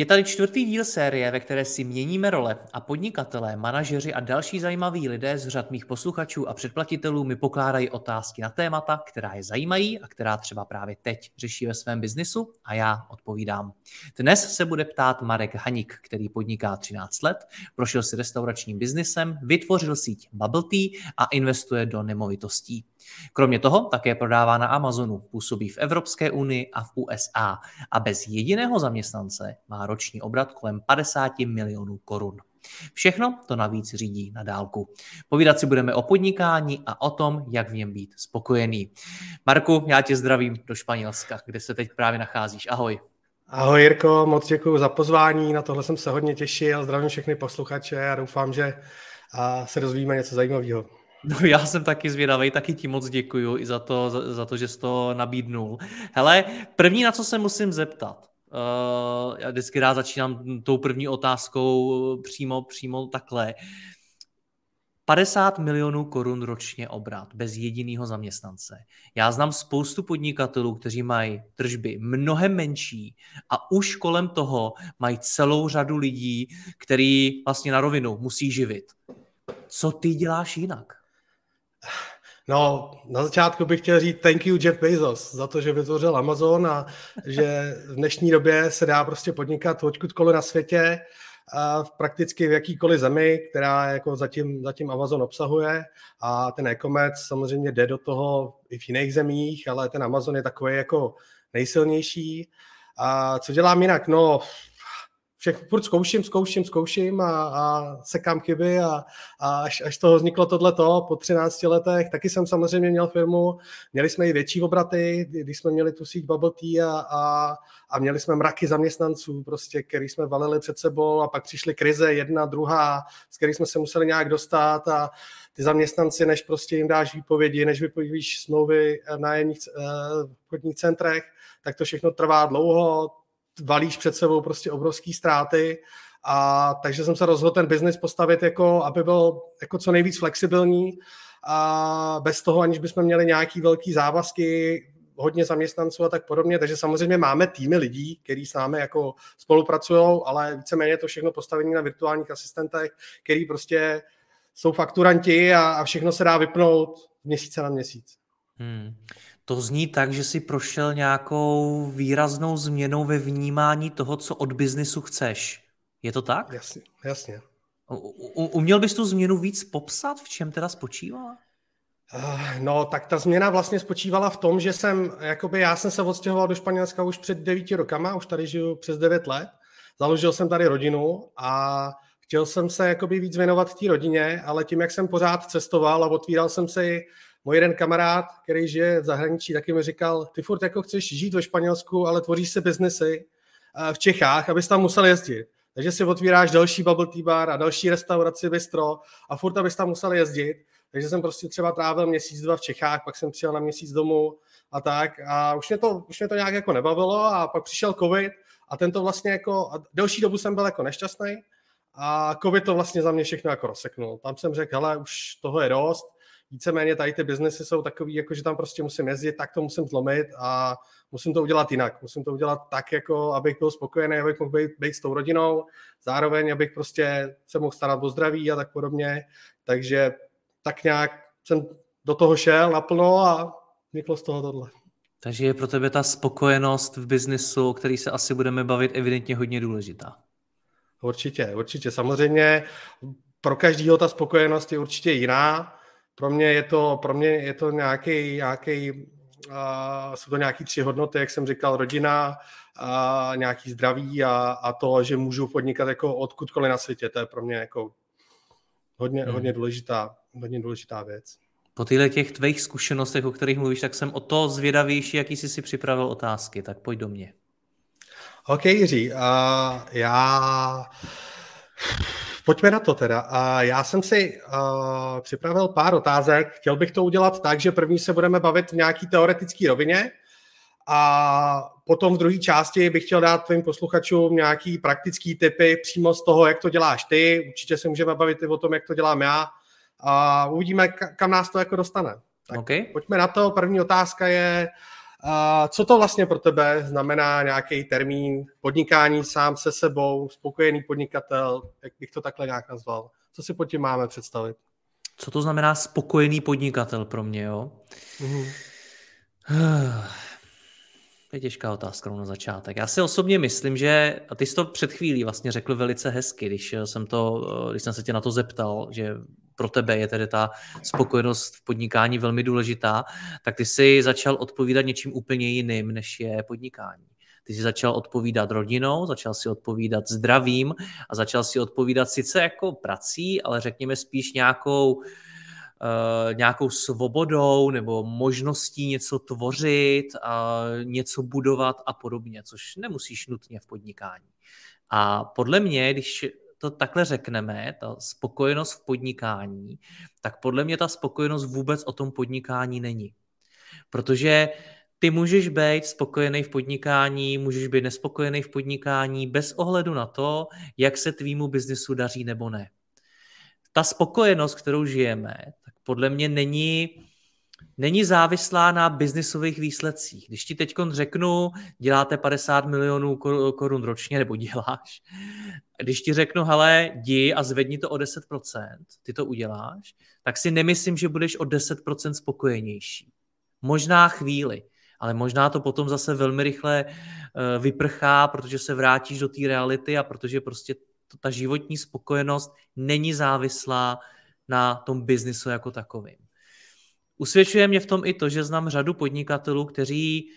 Je tady čtvrtý díl série, ve které si měníme role a podnikatelé, manažeři a další zajímaví lidé z řad mých posluchačů a předplatitelů mi pokládají otázky na témata, která je zajímají a která třeba právě teď řeší ve svém biznisu a já odpovídám. Dnes se bude ptát Marek Haník, který podniká 13 let, prošel si restauračním biznisem, vytvořil síť Bubble Tea a investuje do nemovitostí. Kromě toho také prodává na Amazonu, působí v Evropské unii a v USA a bez jediného zaměstnance má roční obrat kolem 50 milionů korun. Všechno to navíc řídí na dálku. Povídat si budeme o podnikání a o tom, jak v něm být spokojený. Marku, já tě zdravím do Španělska, kde se teď právě nacházíš. Ahoj. Ahoj Jirko, moc děkuji za pozvání, na tohle jsem se hodně těšil, zdravím všechny posluchače a doufám, že se dozvíme něco zajímavého. No já jsem taky zvědavý, taky ti moc děkuju i za to, za, za to, že jsi to nabídnul. Hele, první, na co se musím zeptat, uh, já vždycky rád začínám tou první otázkou přímo, přímo takhle. 50 milionů korun ročně obrat bez jediného zaměstnance. Já znám spoustu podnikatelů, kteří mají tržby mnohem menší a už kolem toho mají celou řadu lidí, který vlastně na rovinu musí živit. Co ty děláš jinak? No, na začátku bych chtěl říct thank you Jeff Bezos za to, že vytvořil Amazon a že v dnešní době se dá prostě podnikat odkudkoliv na světě, a v prakticky v jakýkoliv zemi, která jako zatím, zatím Amazon obsahuje a ten e-commerce samozřejmě jde do toho i v jiných zemích, ale ten Amazon je takový jako nejsilnější. A co dělám jinak? No, všech furt zkouším, zkouším, zkouším a, a sekám chyby a, a až, až toho vzniklo tohleto po 13 letech, taky jsem samozřejmě měl firmu, měli jsme i větší obraty, když jsme měli tu síť Bubble Tea a, a, a měli jsme mraky zaměstnanců, prostě, který jsme valili před sebou a pak přišly krize, jedna, druhá, s který jsme se museli nějak dostat a ty zaměstnanci, než prostě jim dáš výpovědi, než vypovíš smlouvy na jedných uh, centrech, tak to všechno trvá dlouho, valíš před sebou prostě obrovský ztráty a takže jsem se rozhodl ten biznis postavit jako, aby byl jako co nejvíc flexibilní a bez toho, aniž bychom měli nějaký velký závazky, hodně zaměstnanců a tak podobně, takže samozřejmě máme týmy lidí, kteří s námi jako spolupracují, ale víceméně to všechno postavení na virtuálních asistentech, který prostě jsou fakturanti a, a všechno se dá vypnout měsíce na měsíc. Hmm. To zní tak, že si prošel nějakou výraznou změnou ve vnímání toho, co od biznisu chceš. Je to tak? Jasně, jasně. U, uměl bys tu změnu víc popsat? V čem teda spočívala? Uh, no, tak ta změna vlastně spočívala v tom, že jsem, jakoby já jsem se odstěhoval do Španělska už před devíti rokama, už tady žiju přes devět let. Založil jsem tady rodinu a chtěl jsem se jakoby víc věnovat té rodině, ale tím, jak jsem pořád cestoval a otvíral jsem si můj jeden kamarád, který žije v zahraničí, taky mi říkal, ty furt jako chceš žít ve Španělsku, ale tvoříš si biznesy eh, v Čechách, abys tam musel jezdit. Takže si otvíráš další bubble tea bar a další restauraci bistro a furt abys tam musel jezdit. Takže jsem prostě třeba trávil měsíc, dva v Čechách, pak jsem přijel na měsíc domů a tak. A už mě to, už mě to nějak jako nebavilo a pak přišel covid a tento vlastně jako, a delší dobu jsem byl jako nešťastný a covid to vlastně za mě všechno jako rozseknul. Tam jsem řekl, hele, už toho je dost, víceméně tady ty biznesy jsou takový, jako že tam prostě musím jezdit, tak to musím zlomit a musím to udělat jinak. Musím to udělat tak, jako abych byl spokojený, abych mohl být, být s tou rodinou, zároveň abych prostě se mohl starat o zdraví a tak podobně. Takže tak nějak jsem do toho šel naplno a vzniklo z toho tohle. Takže je pro tebe ta spokojenost v biznisu, o který se asi budeme bavit, evidentně hodně důležitá. Určitě, určitě. Samozřejmě pro každého ta spokojenost je určitě jiná pro mě je to, pro mě je to nějaký, nějaký Uh, jsou to nějaké tři hodnoty, jak jsem říkal, rodina, uh, nějaký zdraví a, a to, že můžu podnikat jako odkudkoliv na světě. To je pro mě jako hodně, hmm. hodně, důležitá, hodně důležitá věc. Po těchto těch tvých zkušenostech, o kterých mluvíš, tak jsem o to zvědavější, jaký jsi si připravil otázky. Tak pojď do mě. OK, Jiří. Uh, já Pojďme na to teda. Já jsem si uh, připravil pár otázek. Chtěl bych to udělat tak, že první se budeme bavit v nějaký teoretické rovině a potom v druhé části bych chtěl dát tvým posluchačům nějaký praktický typy přímo z toho, jak to děláš ty. Určitě se můžeme bavit i o tom, jak to dělám já a uvidíme, kam nás to jako dostane. Tak okay. pojďme na to. První otázka je, co to vlastně pro tebe znamená nějaký termín podnikání sám se sebou, spokojený podnikatel, jak bych to takhle nějak nazval? Co si pod tím máme představit? Co to znamená spokojený podnikatel pro mě, jo? Mm-hmm. To je těžká otázka na začátek. Já si osobně myslím, že, a ty jsi to před chvílí vlastně řekl velice hezky, když jsem, to, když jsem se tě na to zeptal, že pro tebe je tedy ta spokojenost v podnikání velmi důležitá, tak ty jsi začal odpovídat něčím úplně jiným, než je podnikání. Ty jsi začal odpovídat rodinou, začal si odpovídat zdravím a začal si odpovídat sice jako prací, ale řekněme spíš nějakou uh, nějakou svobodou nebo možností něco tvořit, a něco budovat a podobně, což nemusíš nutně v podnikání. A podle mě, když to takhle řekneme, ta spokojenost v podnikání, tak podle mě ta spokojenost vůbec o tom podnikání není. Protože ty můžeš být spokojený v podnikání, můžeš být nespokojený v podnikání bez ohledu na to, jak se tvýmu biznesu daří nebo ne. Ta spokojenost, kterou žijeme, tak podle mě není není závislá na biznisových výsledcích. Když ti teď řeknu, děláte 50 milionů korun ročně, nebo děláš, když ti řeknu, hele, jdi a zvedni to o 10%, ty to uděláš, tak si nemyslím, že budeš o 10% spokojenější. Možná chvíli, ale možná to potom zase velmi rychle eh, vyprchá, protože se vrátíš do té reality a protože prostě ta životní spokojenost není závislá na tom biznisu jako takovým. Usvědčuje mě v tom i to, že znám řadu podnikatelů, kteří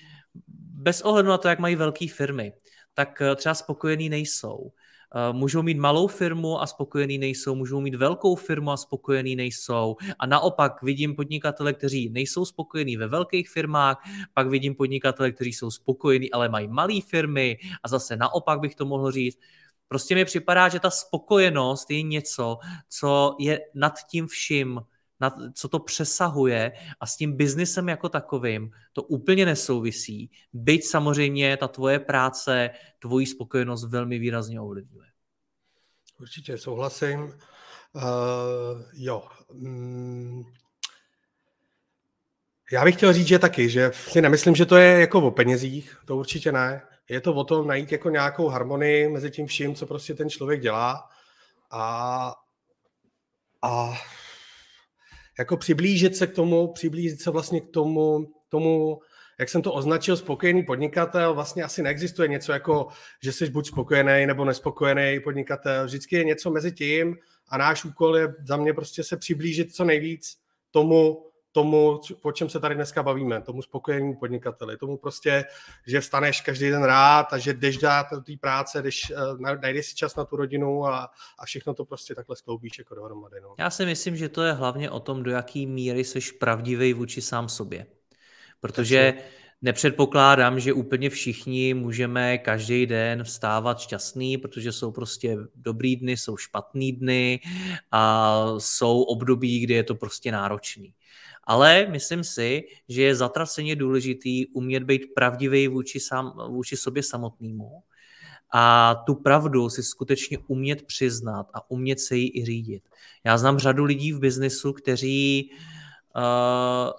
bez ohledu na to, jak mají velké firmy, tak eh, třeba spokojení nejsou. Eh, můžou mít malou firmu a spokojení nejsou, můžou mít velkou firmu a spokojení nejsou. A naopak vidím podnikatele, kteří nejsou spokojení ve velkých firmách, pak vidím podnikatele, kteří jsou spokojení, ale mají malé firmy a zase naopak bych to mohl říct. Prostě mi připadá, že ta spokojenost je něco, co je nad tím vším, na, co to přesahuje a s tím biznisem jako takovým to úplně nesouvisí. Byť samozřejmě ta tvoje práce, tvoji spokojenost velmi výrazně ovlivňuje. Určitě souhlasím. Uh, jo. Mm. Já bych chtěl říct, že taky, že si nemyslím, že to je jako o penězích, to určitě ne. Je to o tom najít jako nějakou harmonii mezi tím vším, co prostě ten člověk dělá a, a jako přiblížit se k tomu, přiblížit se vlastně k tomu, tomu jak jsem to označil, spokojený podnikatel, vlastně asi neexistuje něco jako, že jsi buď spokojený nebo nespokojený podnikatel. Vždycky je něco mezi tím a náš úkol je za mě prostě se přiblížit co nejvíc tomu, tomu, o čem se tady dneska bavíme, tomu spokojenému podnikateli, tomu prostě, že vstaneš každý den rád a že jdeš dát do té práce, jdeš, uh, najdeš si čas na tu rodinu a, a všechno to prostě takhle skloubíš jako dohromady. No. Já si myslím, že to je hlavně o tom, do jaký míry jsi pravdivý vůči sám sobě. Protože nepředpokládám, že úplně všichni můžeme každý den vstávat šťastný, protože jsou prostě dobrý dny, jsou špatný dny a jsou období, kdy je to prostě náročný. Ale myslím si, že je zatraceně důležitý umět být pravdivý vůči, sám, vůči sobě samotnému a tu pravdu si skutečně umět přiznat a umět se jí i řídit. Já znám řadu lidí v biznesu, kteří uh,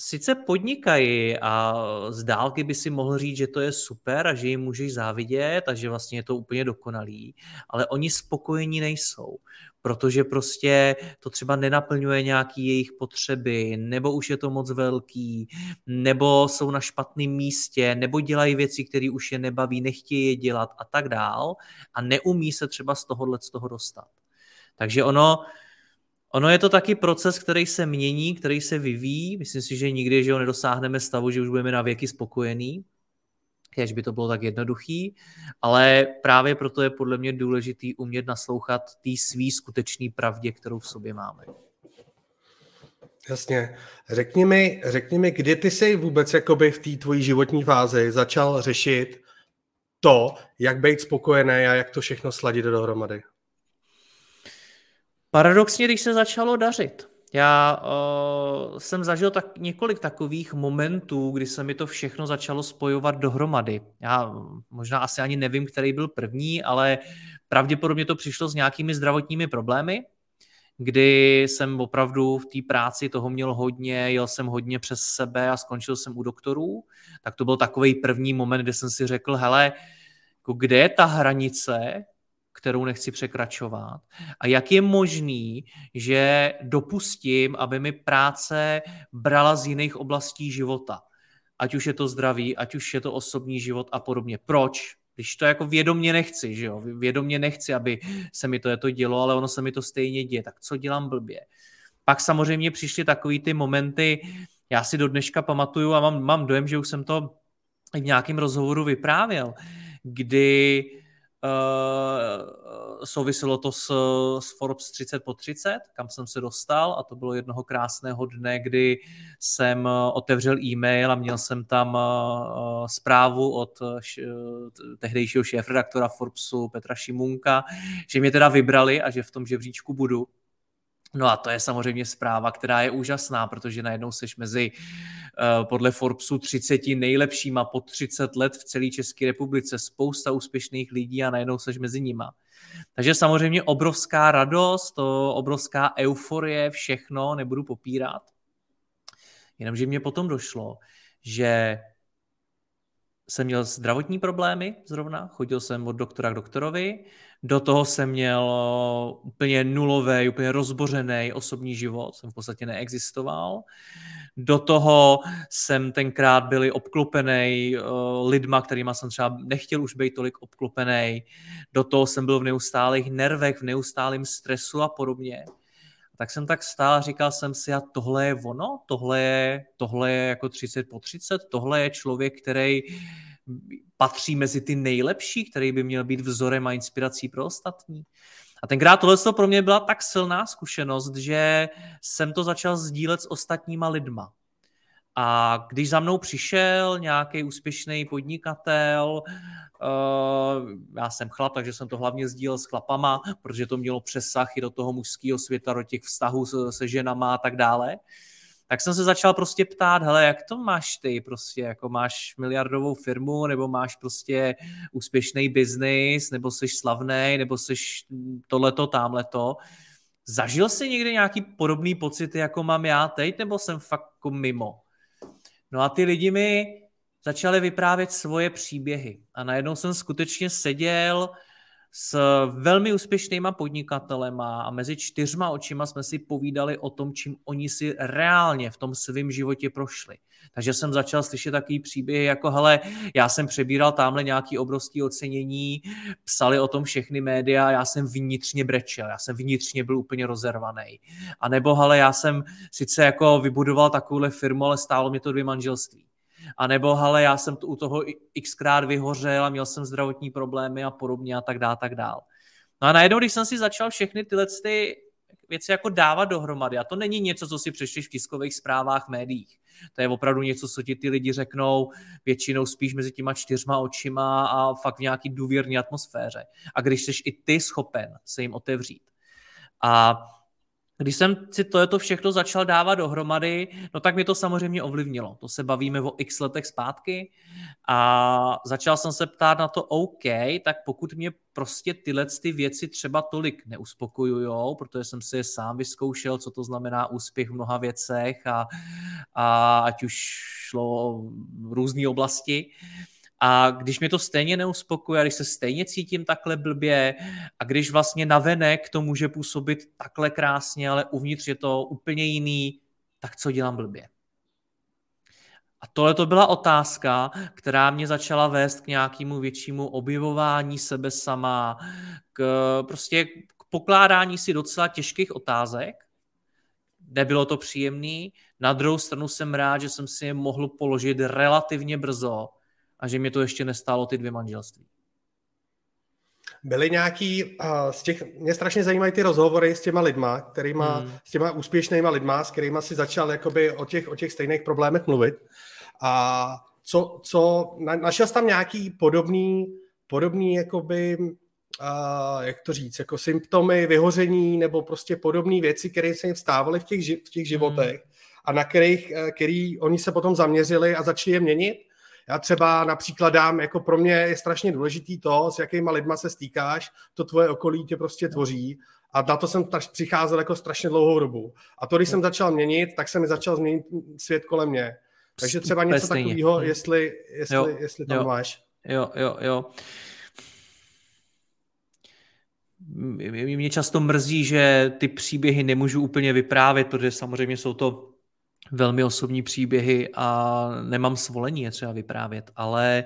sice podnikají a z dálky by si mohl říct, že to je super a že jim můžeš závidět a že vlastně je to úplně dokonalý, ale oni spokojení nejsou, protože prostě to třeba nenaplňuje nějaký jejich potřeby, nebo už je to moc velký, nebo jsou na špatném místě, nebo dělají věci, které už je nebaví, nechtějí je dělat a tak dál a neumí se třeba z tohohle z toho dostat. Takže ono, Ono je to taky proces, který se mění, který se vyvíjí. Myslím si, že nikdy že ho nedosáhneme stavu, že už budeme na věky spokojení, kež by to bylo tak jednoduchý, ale právě proto je podle mě důležitý umět naslouchat té svý skutečné pravdě, kterou v sobě máme. Jasně. Řekni mi, řekni mi, kdy ty jsi vůbec jakoby v té tvojí životní fázi začal řešit to, jak být spokojený a jak to všechno sladit dohromady? Paradoxně, když se začalo dařit. Já uh, jsem zažil tak několik takových momentů, kdy se mi to všechno začalo spojovat dohromady. Já možná asi ani nevím, který byl první, ale pravděpodobně to přišlo s nějakými zdravotními problémy, kdy jsem opravdu v té práci toho měl hodně, jel jsem hodně přes sebe a skončil jsem u doktorů, tak to byl takový první moment, kdy jsem si řekl, hele, jako kde je ta hranice, kterou nechci překračovat a jak je možný, že dopustím, aby mi práce brala z jiných oblastí života. Ať už je to zdraví, ať už je to osobní život a podobně. Proč? Když to jako vědomně nechci, že jo? Vědomně nechci, aby se mi to, je to dělo, ale ono se mi to stejně děje. Tak co dělám blbě? Pak samozřejmě přišly takový ty momenty, já si do dneška pamatuju a mám, mám dojem, že už jsem to v nějakém rozhovoru vyprávěl, kdy uh, souviselo to s, s Forbes 30 po 30, kam jsem se dostal a to bylo jednoho krásného dne, kdy jsem otevřel e-mail a měl jsem tam uh, zprávu od uh, tehdejšího šéf-redaktora Forbesu Petra Šimunka, že mě teda vybrali a že v tom žebříčku budu. No a to je samozřejmě zpráva, která je úžasná, protože najednou seš mezi uh, podle Forbesu 30 nejlepšíma po 30 let v celé České republice, spousta úspěšných lidí a najednou seš mezi nima. Takže samozřejmě obrovská radost, to obrovská euforie, všechno, nebudu popírat. Jenomže mě potom došlo, že jsem měl zdravotní problémy zrovna, chodil jsem od doktora k doktorovi, do toho jsem měl úplně nulový, úplně rozbořený osobní život, jsem v podstatě neexistoval. Do toho jsem tenkrát byl obklopený uh, lidma, kterýma jsem třeba nechtěl už být tolik obklopený. Do toho jsem byl v neustálých nervech, v neustálém stresu a podobně. Tak jsem tak stál a říkal jsem si, a tohle je ono, tohle je, tohle je jako 30 po 30, tohle je člověk, který patří mezi ty nejlepší, který by měl být vzorem a inspirací pro ostatní. A tenkrát tohle pro mě byla tak silná zkušenost, že jsem to začal sdílet s ostatníma lidma. A když za mnou přišel nějaký úspěšný podnikatel, já jsem chlap, takže jsem to hlavně sdílel s chlapama, protože to mělo přesah i do toho mužského světa, do těch vztahů se, se ženama a tak dále, tak jsem se začal prostě ptát, hele, jak to máš ty, prostě, jako máš miliardovou firmu, nebo máš prostě úspěšný biznis, nebo jsi slavný, nebo jsi tohleto, tamhleto. Zažil jsi někdy nějaký podobný pocity, jako mám já teď, nebo jsem fakt jako mimo? No a ty lidi mi začali vyprávět svoje příběhy. A najednou jsem skutečně seděl s velmi úspěšnýma podnikatelema a mezi čtyřma očima jsme si povídali o tom, čím oni si reálně v tom svém životě prošli. Takže jsem začal slyšet takový příběhy jako, hele, já jsem přebíral tamhle nějaký obrovský ocenění, psali o tom všechny média, já jsem vnitřně brečel, já jsem vnitřně byl úplně rozervaný. A nebo, hele, já jsem sice jako vybudoval takovouhle firmu, ale stálo mě to dvě manželství. A nebo, hele, já jsem u toho xkrát vyhořel a měl jsem zdravotní problémy a podobně a tak dále, tak dál. No a najednou, když jsem si začal všechny tyhle ty věci jako dávat dohromady, a to není něco, co si přečteš v tiskových zprávách, v médiích. To je opravdu něco, co ti ty lidi řeknou většinou spíš mezi těma čtyřma očima a fakt v nějaký důvěrné atmosféře. A když jsi i ty schopen se jim otevřít. A když jsem si to všechno začal dávat dohromady, no tak mě to samozřejmě ovlivnilo. To se bavíme o x letech zpátky a začal jsem se ptát na to, OK, tak pokud mě prostě tyhle ty věci třeba tolik neuspokojujou, protože jsem si je sám vyzkoušel, co to znamená úspěch v mnoha věcech a, a ať už šlo v různé oblasti, a když mě to stejně neuspokuje, když se stejně cítím takhle blbě a když vlastně navenek to může působit takhle krásně, ale uvnitř je to úplně jiný, tak co dělám blbě? A tohle to byla otázka, která mě začala vést k nějakému většímu objevování sebe sama, k prostě k pokládání si docela těžkých otázek, nebylo to příjemný. Na druhou stranu jsem rád, že jsem si je mohl položit relativně brzo a že mě to ještě nestálo ty dvě manželství. Byly nějaký, uh, z těch, mě strašně zajímají ty rozhovory s těma lidma, kterýma, hmm. s těma úspěšnýma lidma, s kterými si začal jakoby o těch, o těch stejných problémech mluvit. A co, co na, našel jsi tam nějaký podobný, podobný jakoby, uh, jak to říct, jako symptomy vyhoření nebo prostě podobné věci, které se jim vstávaly v těch, v těch životech hmm. a na kterých, eh, který oni se potom zaměřili a začali je měnit? Já třeba například dám, jako pro mě je strašně důležitý to, s jakýma lidma se stýkáš, to tvoje okolí tě prostě tvoří a na to jsem přicházel jako strašně dlouhou dobu. A to, když jsem začal měnit, tak se mi začal změnit svět kolem mě. Takže třeba něco takového, hmm. jestli, jestli, jo, jestli tam jo, máš. Jo, jo, jo. Mě často mrzí, že ty příběhy nemůžu úplně vyprávět, protože samozřejmě jsou to velmi osobní příběhy a nemám svolení je třeba vyprávět, ale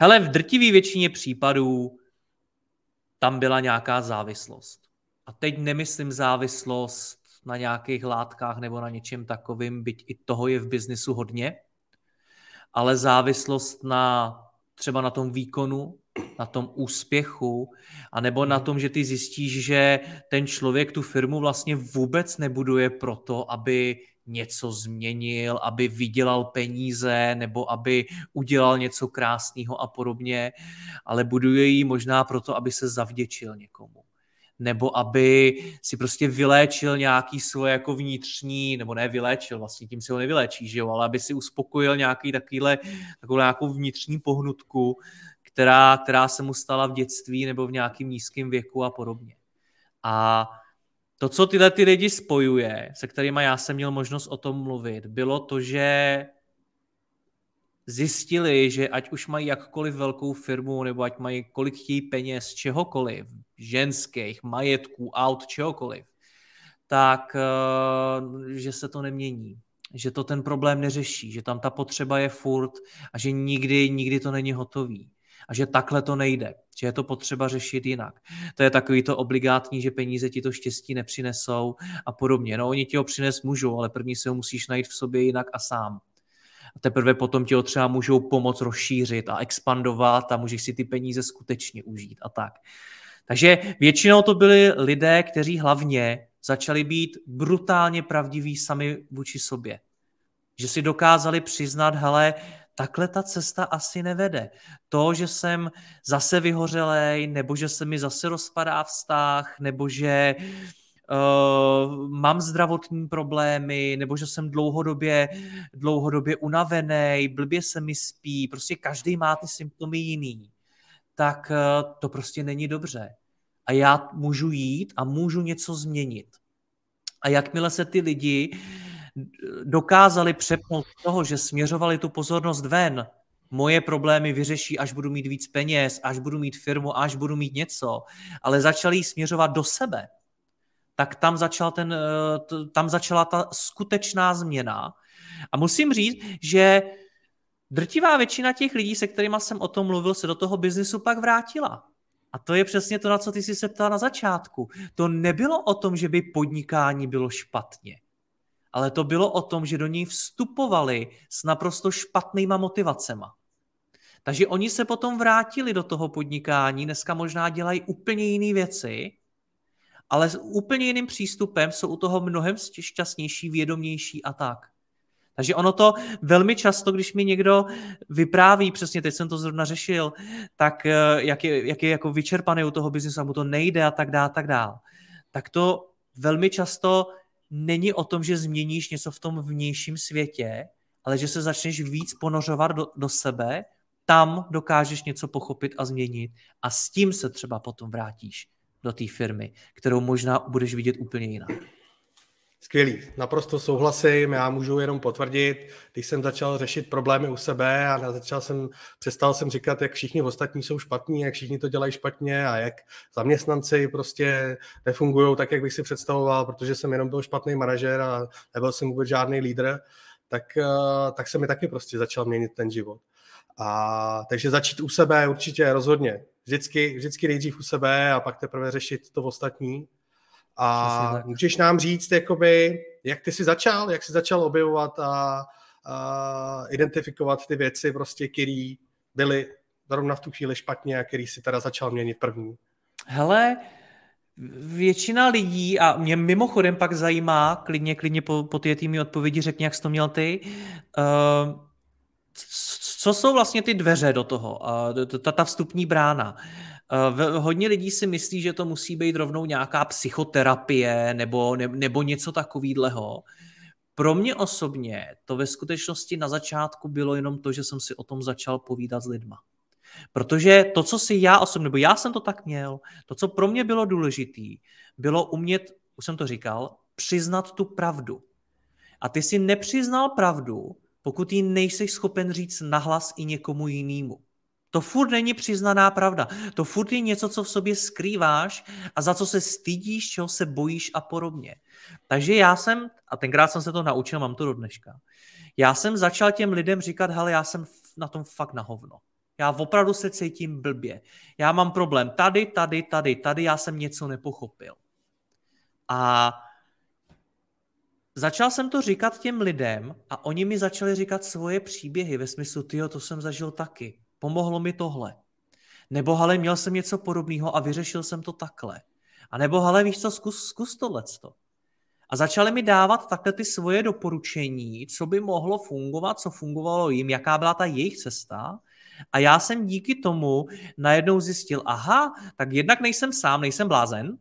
hele, v drtivé většině případů tam byla nějaká závislost. A teď nemyslím závislost na nějakých látkách nebo na něčem takovým, byť i toho je v biznisu hodně, ale závislost na třeba na tom výkonu, na tom úspěchu, anebo na tom, že ty zjistíš, že ten člověk tu firmu vlastně vůbec nebuduje proto, aby něco změnil, aby vydělal peníze nebo aby udělal něco krásného a podobně, ale buduje ji možná proto, aby se zavděčil někomu nebo aby si prostě vyléčil nějaký svoje jako vnitřní, nebo ne vyléčil, vlastně tím si ho nevyléčí, že jo, ale aby si uspokojil nějaký takovýhle, takovou nějakou vnitřní pohnutku, která, která se mu stala v dětství nebo v nějakým nízkém věku a podobně. A to, co tyhle ty lidi spojuje, se kterými já jsem měl možnost o tom mluvit, bylo to, že zjistili, že ať už mají jakkoliv velkou firmu, nebo ať mají kolik chtějí peněz, čehokoliv, ženských, majetků, aut, čehokoliv, tak eh, že se to nemění. Že to ten problém neřeší, že tam ta potřeba je furt a že nikdy, nikdy to není hotový a že takhle to nejde, že je to potřeba řešit jinak. To je takový to obligátní, že peníze ti to štěstí nepřinesou a podobně. No oni ti ho přines můžou, ale první si ho musíš najít v sobě jinak a sám. A teprve potom ti ho třeba můžou pomoct rozšířit a expandovat a můžeš si ty peníze skutečně užít a tak. Takže většinou to byli lidé, kteří hlavně začali být brutálně pravdiví sami vůči sobě. Že si dokázali přiznat, hele, takhle ta cesta asi nevede. To, že jsem zase vyhořelej, nebo že se mi zase rozpadá vztah, nebo že uh, mám zdravotní problémy, nebo že jsem dlouhodobě, dlouhodobě unavený, blbě se mi spí, prostě každý má ty symptomy jiný, tak uh, to prostě není dobře. A já můžu jít a můžu něco změnit. A jakmile se ty lidi dokázali přepnout toho, že směřovali tu pozornost ven, moje problémy vyřeší, až budu mít víc peněz, až budu mít firmu, až budu mít něco, ale začali směřovat do sebe, tak tam, začal ten, eh, tam začala ta skutečná změna. A musím říct, že drtivá většina těch lidí, se kterými jsem o tom mluvil, se do toho biznisu pak vrátila. A to je přesně to, na co ty jsi se ptal na začátku. To nebylo o tom, že by podnikání bylo špatně ale to bylo o tom, že do ní vstupovali s naprosto špatnýma motivacema. Takže oni se potom vrátili do toho podnikání, dneska možná dělají úplně jiné věci, ale s úplně jiným přístupem jsou u toho mnohem šťastnější, vědomější a tak. Takže ono to velmi často, když mi někdo vypráví, přesně teď jsem to zrovna řešil, tak eh, jak je, jak je jako vyčerpaný u toho biznesu a mu to nejde a tak dále, tak dále, tak to velmi často není o tom, že změníš něco v tom vnějším světě, ale že se začneš víc ponořovat do, do sebe, tam dokážeš něco pochopit a změnit a s tím se třeba potom vrátíš do té firmy, kterou možná budeš vidět úplně jinak. Skvělý, naprosto souhlasím, já můžu jenom potvrdit, když jsem začal řešit problémy u sebe a začal jsem, přestal jsem říkat, jak všichni ostatní jsou špatní, jak všichni to dělají špatně a jak zaměstnanci prostě nefungují tak, jak bych si představoval, protože jsem jenom byl špatný manažer a nebyl jsem vůbec žádný lídr, tak, eh, tak se mi taky prostě začal měnit ten život. A takže začít u sebe určitě rozhodně. Vždycky, vždycky nejdřív u sebe a pak teprve řešit to ostatní A můžeš nám říct, jakoby, jak ty jsi začal, jak jsi začal objevovat a, a identifikovat ty věci, prostě, které byly zrovna v tu chvíli špatně a který si teda začal měnit první? Hele, většina lidí, a mě mimochodem pak zajímá, klidně, klidně po, po ty týmy odpovědi řekni, jak jsi to měl ty, uh, co jsou vlastně ty dveře do toho, uh, ta, ta vstupní brána. Uh, hodně lidí si myslí, že to musí být rovnou nějaká psychoterapie nebo, ne, nebo něco takového. Pro mě osobně to ve skutečnosti na začátku bylo jenom to, že jsem si o tom začal povídat s lidma. Protože to, co si já osobně, nebo já jsem to tak měl, to, co pro mě bylo důležitý, bylo umět, už jsem to říkal, přiznat tu pravdu. A ty si nepřiznal pravdu, pokud ji nejsi schopen říct nahlas i někomu jinému. To furt není přiznaná pravda. To furt je něco, co v sobě skrýváš a za co se stydíš, čeho se bojíš a podobně. Takže já jsem, a tenkrát jsem se to naučil, mám to do dneška, já jsem začal těm lidem říkat, hele, já jsem na tom fakt na hovno. Já opravdu se cítím blbě. Já mám problém tady, tady, tady, tady, já jsem něco nepochopil. A začal jsem to říkat těm lidem a oni mi začali říkat svoje příběhy ve smyslu, tyjo, to jsem zažil taky. Pomohlo mi tohle. Nebo ale měl jsem něco podobného a vyřešil jsem to takhle. A nebo ale víš co, zkus, zkus tohleto. A začali mi dávat takhle ty svoje doporučení, co by mohlo fungovat, co fungovalo jim, jaká byla ta jejich cesta. A já jsem díky tomu najednou zjistil, aha, tak jednak nejsem sám, nejsem blázen,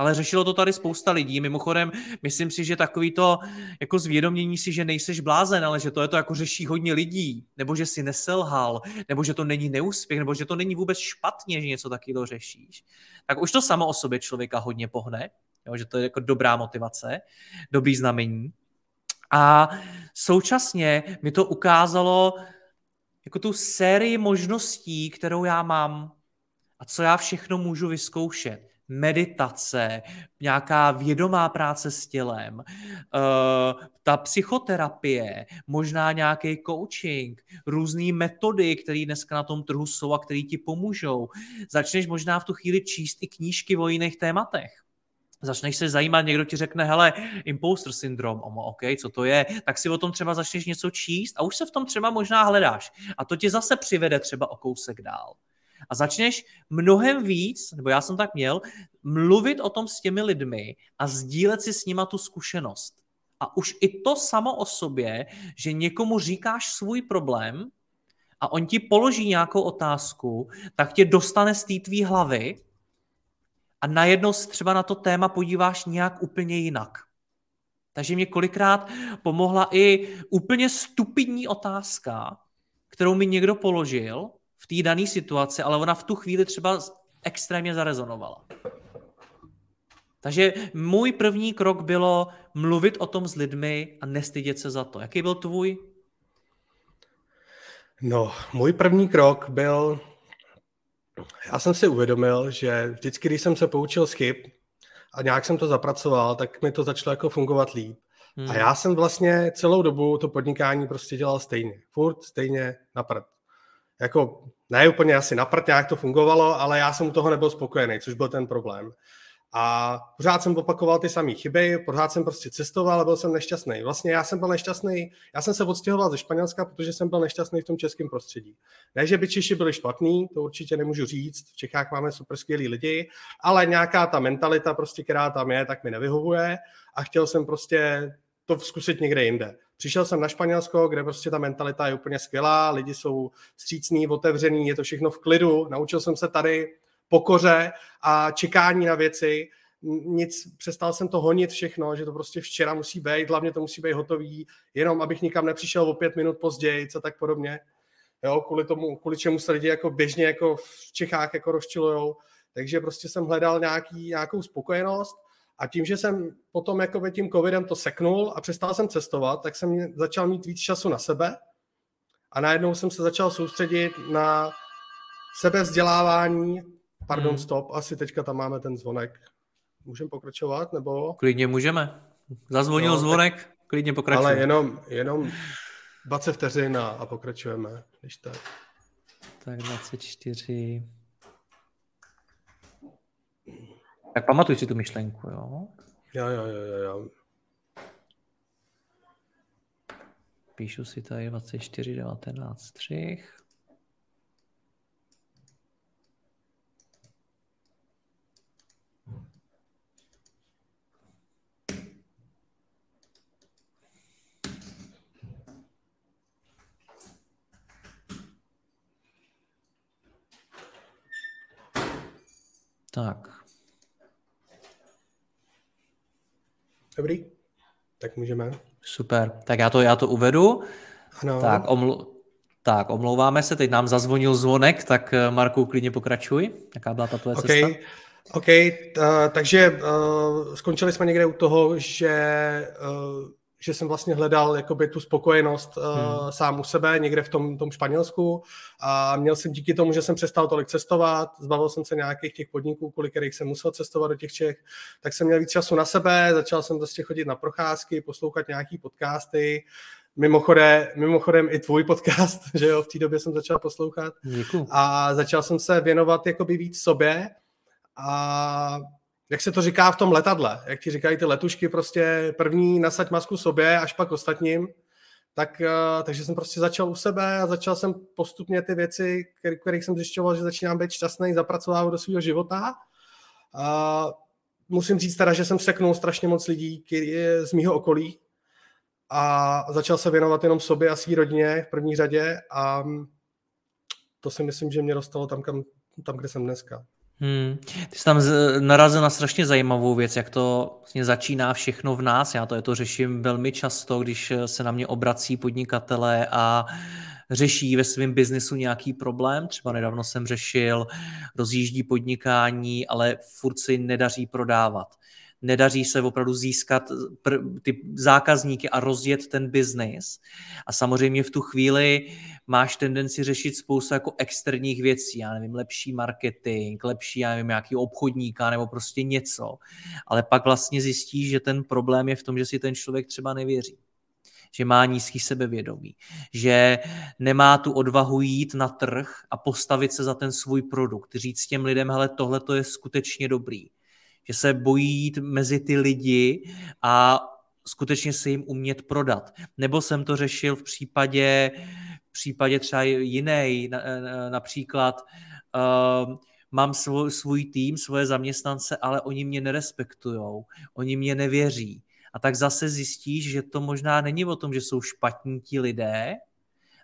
ale řešilo to tady spousta lidí. Mimochodem, myslím si, že takový to jako zvědomění si, že nejseš blázen, ale že to je to jako řeší hodně lidí, nebo že si neselhal, nebo že to není neúspěch, nebo že to není vůbec špatně, že něco takového řešíš. Tak už to samo o sobě člověka hodně pohne, jo, že to je jako dobrá motivace, dobrý znamení. A současně mi to ukázalo jako tu sérii možností, kterou já mám a co já všechno můžu vyzkoušet meditace, nějaká vědomá práce s tělem, uh, ta psychoterapie, možná nějaký coaching, různé metody, které dneska na tom trhu jsou a které ti pomůžou. Začneš možná v tu chvíli číst i knížky o jiných tématech začneš se zajímat, někdo ti řekne, hele, imposter syndrom, OK, co to je, tak si o tom třeba začneš něco číst a už se v tom třeba možná hledáš. A to tě zase přivede třeba o kousek dál. A začneš mnohem víc, nebo já jsem tak měl, mluvit o tom s těmi lidmi a sdílet si s nima tu zkušenost. A už i to samo o sobě, že někomu říkáš svůj problém a on ti položí nějakou otázku, tak tě dostane z té tvý hlavy a najednou se třeba na to téma podíváš nějak úplně jinak. Takže mě kolikrát pomohla i úplně stupidní otázka, kterou mi někdo položil v té dané situaci, ale ona v tu chvíli třeba extrémně zarezonovala. Takže můj první krok bylo mluvit o tom s lidmi a nestydět se za to. Jaký byl tvůj? No, můj první krok byl já jsem si uvědomil, že vždycky, když jsem se poučil z chyb a nějak jsem to zapracoval, tak mi to začalo jako fungovat líp. Hmm. A já jsem vlastně celou dobu to podnikání prostě dělal stejně. Furt stejně na prd. Jako ne úplně asi na prd nějak to fungovalo, ale já jsem u toho nebyl spokojený, což byl ten problém. A pořád jsem opakoval ty samé chyby, pořád jsem prostě cestoval a byl jsem nešťastný. Vlastně já jsem byl nešťastný, já jsem se odstěhoval ze Španělska, protože jsem byl nešťastný v tom českém prostředí. Ne, že by Češi byli špatný, to určitě nemůžu říct, v Čechách máme super skvělý lidi, ale nějaká ta mentalita, prostě, která tam je, tak mi nevyhovuje a chtěl jsem prostě to zkusit někde jinde. Přišel jsem na Španělsko, kde prostě ta mentalita je úplně skvělá, lidi jsou střícní, otevřený, je to všechno v klidu. Naučil jsem se tady pokoře a čekání na věci. Nic, přestal jsem to honit všechno, že to prostě včera musí být, hlavně to musí být hotový, jenom abych nikam nepřišel o pět minut později, co tak podobně. Jo, kvůli tomu, kvůli čemu se lidi jako běžně jako v Čechách jako rozčilujou. Takže prostě jsem hledal nějaký, nějakou spokojenost a tím, že jsem potom jako tím covidem to seknul a přestal jsem cestovat, tak jsem začal mít víc času na sebe a najednou jsem se začal soustředit na sebevzdělávání Pardon, hmm. stop, asi teďka tam máme ten zvonek. Můžeme pokračovat, nebo? Klidně můžeme. Zazvonil no, zvonek, tak, klidně pokračujeme. Ale jenom, jenom 20 vteřin a, a pokračujeme, když tak. Tak 24. Tak pamatuj si tu myšlenku, jo? Jo, jo, jo, jo. Píšu si tady 24, 19 střih. Tak. Dobrý, tak můžeme. Super, tak já to, já to uvedu. Ano. Tak, omlu, tak, omlouváme se, teď nám zazvonil zvonek, tak eh, Marku, klidně pokračuj. Jaká byla ta tvoje okay. cesta? OK, uh, takže uh, skončili jsme někde u toho, že uh, že jsem vlastně hledal jakoby tu spokojenost uh, hmm. sám u sebe někde v tom, tom Španělsku a měl jsem díky tomu, že jsem přestal tolik cestovat, zbavil jsem se nějakých těch podniků, kvůli kterých jsem musel cestovat do těch Čech, tak jsem měl víc času na sebe, začal jsem prostě chodit na procházky, poslouchat nějaký podcasty, Mimochodem, mimochodem i tvůj podcast, že jo, v té době jsem začal poslouchat. Děkuju. A začal jsem se věnovat jakoby víc sobě a jak se to říká v tom letadle, jak ti říkají ty letušky, prostě první nasaď masku sobě, až pak ostatním, tak, uh, takže jsem prostě začal u sebe a začal jsem postupně ty věci, který, kterých jsem zjišťoval, že začínám být šťastný, zapracovávat do svého života. Uh, musím říct teda, že jsem seknul strašně moc lidí je z mýho okolí a začal se věnovat jenom sobě a své rodině v první řadě a to si myslím, že mě dostalo tam, kam, tam kde jsem dneska. Hmm. Ty jsi tam narazil na strašně zajímavou věc, jak to vlastně začíná všechno v nás. Já to, je to řeším velmi často, když se na mě obrací podnikatele a řeší ve svém biznesu nějaký problém. Třeba nedávno jsem řešil, rozjíždí podnikání, ale furt si nedaří prodávat nedaří se opravdu získat ty zákazníky a rozjet ten biznis. A samozřejmě v tu chvíli máš tendenci řešit spoustu jako externích věcí, já nevím, lepší marketing, lepší, já nevím, nějaký obchodníka nebo prostě něco. Ale pak vlastně zjistíš, že ten problém je v tom, že si ten člověk třeba nevěří že má nízký sebevědomí, že nemá tu odvahu jít na trh a postavit se za ten svůj produkt, říct těm lidem, hele, tohle to je skutečně dobrý že se bojí jít mezi ty lidi a skutečně se jim umět prodat. Nebo jsem to řešil v případě, v případě třeba jiný, například uh, mám svůj, svůj tým, svoje zaměstnance, ale oni mě nerespektují, oni mě nevěří. A tak zase zjistíš, že to možná není o tom, že jsou špatní ti lidé,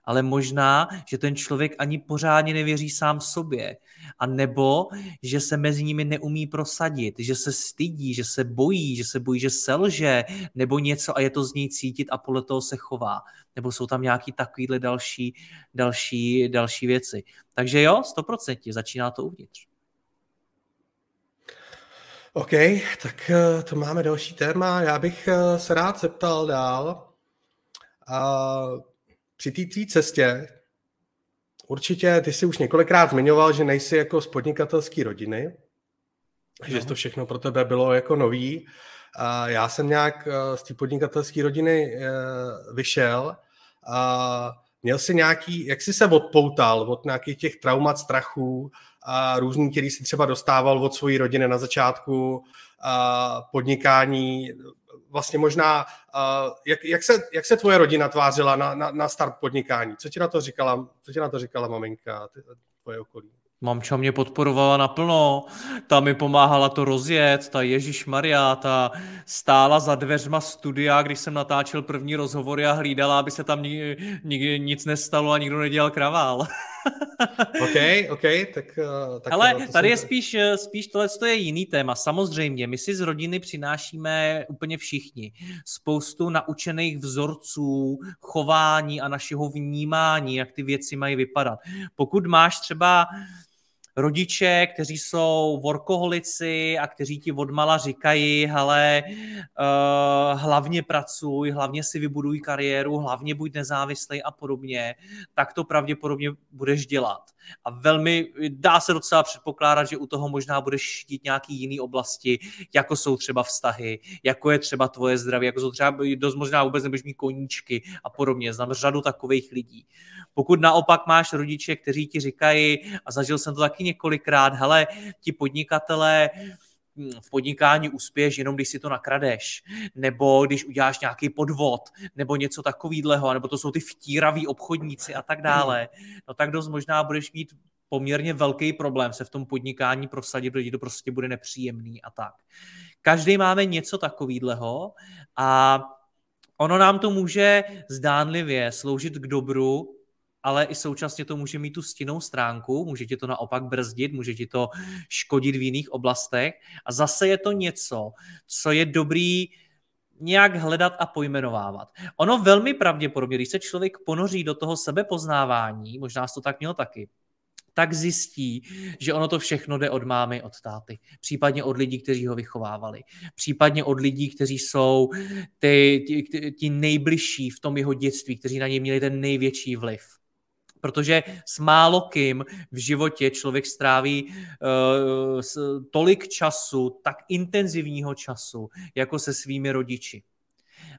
ale možná, že ten člověk ani pořádně nevěří sám sobě. A nebo, že se mezi nimi neumí prosadit, že se stydí, že se bojí, že se bojí, že selže, nebo něco a je to z něj cítit a podle toho se chová. Nebo jsou tam nějaký takovýhle další, další, další věci. Takže jo, 100% začíná to uvnitř. OK, tak eh, to máme další téma. Já bych eh, se rád zeptal dál. Při té tvý cestě určitě, ty jsi už několikrát zmiňoval, že nejsi jako z podnikatelské rodiny, no. že to všechno pro tebe bylo jako nový. A já jsem nějak eh, z té podnikatelské rodiny eh, vyšel a měl jsi nějaký, jak jsi se odpoutal od nějakých těch traumat, strachů a různý, který si třeba dostával od své rodiny na začátku a podnikání, vlastně možná, uh, jak, jak, se, jak se tvoje rodina tvářila na, na, na start podnikání? Co ti na to říkala, co ti na to říkala maminka, tvoje okolí? Mamča mě podporovala naplno, ta mi pomáhala to rozjet, ta Ježíš Maria, ta stála za dveřma studia, když jsem natáčel první rozhovory a hlídala, aby se tam nikdy, nikdy nic nestalo a nikdo nedělal kravál. OK, OK, tak... Uh, tak Ale tady je spíš, eh, spíš tohle je jiný téma. Samozřejmě, my si z rodiny přinášíme úplně všichni spoustu naučených vzorců, chování a našeho vnímání, jak ty věci mají vypadat. Pokud máš třeba rodiče, kteří jsou workoholici a kteří ti odmala říkají, hele, uh, hlavně pracuj, hlavně si vybuduj kariéru, hlavně buď nezávislý a podobně, tak to pravděpodobně budeš dělat. A velmi dá se docela předpokládat, že u toho možná budeš štít nějaký jiný oblasti, jako jsou třeba vztahy, jako je třeba tvoje zdraví, jako jsou třeba dost možná vůbec nebudeš mít koníčky a podobně. Znám řadu takových lidí. Pokud naopak máš rodiče, kteří ti říkají, a zažil jsem to taky několikrát, hele, ti podnikatelé v podnikání uspěješ jenom, když si to nakradeš, nebo když uděláš nějaký podvod, nebo něco takového, nebo to jsou ty vtíraví obchodníci a tak dále, no tak dost možná budeš mít poměrně velký problém se v tom podnikání prosadit, protože to prostě bude nepříjemný a tak. Každý máme něco takového a ono nám to může zdánlivě sloužit k dobru, ale i současně to může mít tu stinnou stránku, může ti to naopak brzdit, může ti to škodit v jiných oblastech a zase je to něco, co je dobrý nějak hledat a pojmenovávat. Ono velmi pravděpodobně, když se člověk ponoří do toho sebepoznávání, možná to tak měl taky, tak zjistí, že ono to všechno jde od mámy, od táty, případně od lidí, kteří ho vychovávali, případně od lidí, kteří jsou ty, ty nejbližší v tom jeho dětství, kteří na něj měli ten největší vliv. Protože s málo kým v životě člověk stráví uh, tolik času, tak intenzivního času, jako se svými rodiči.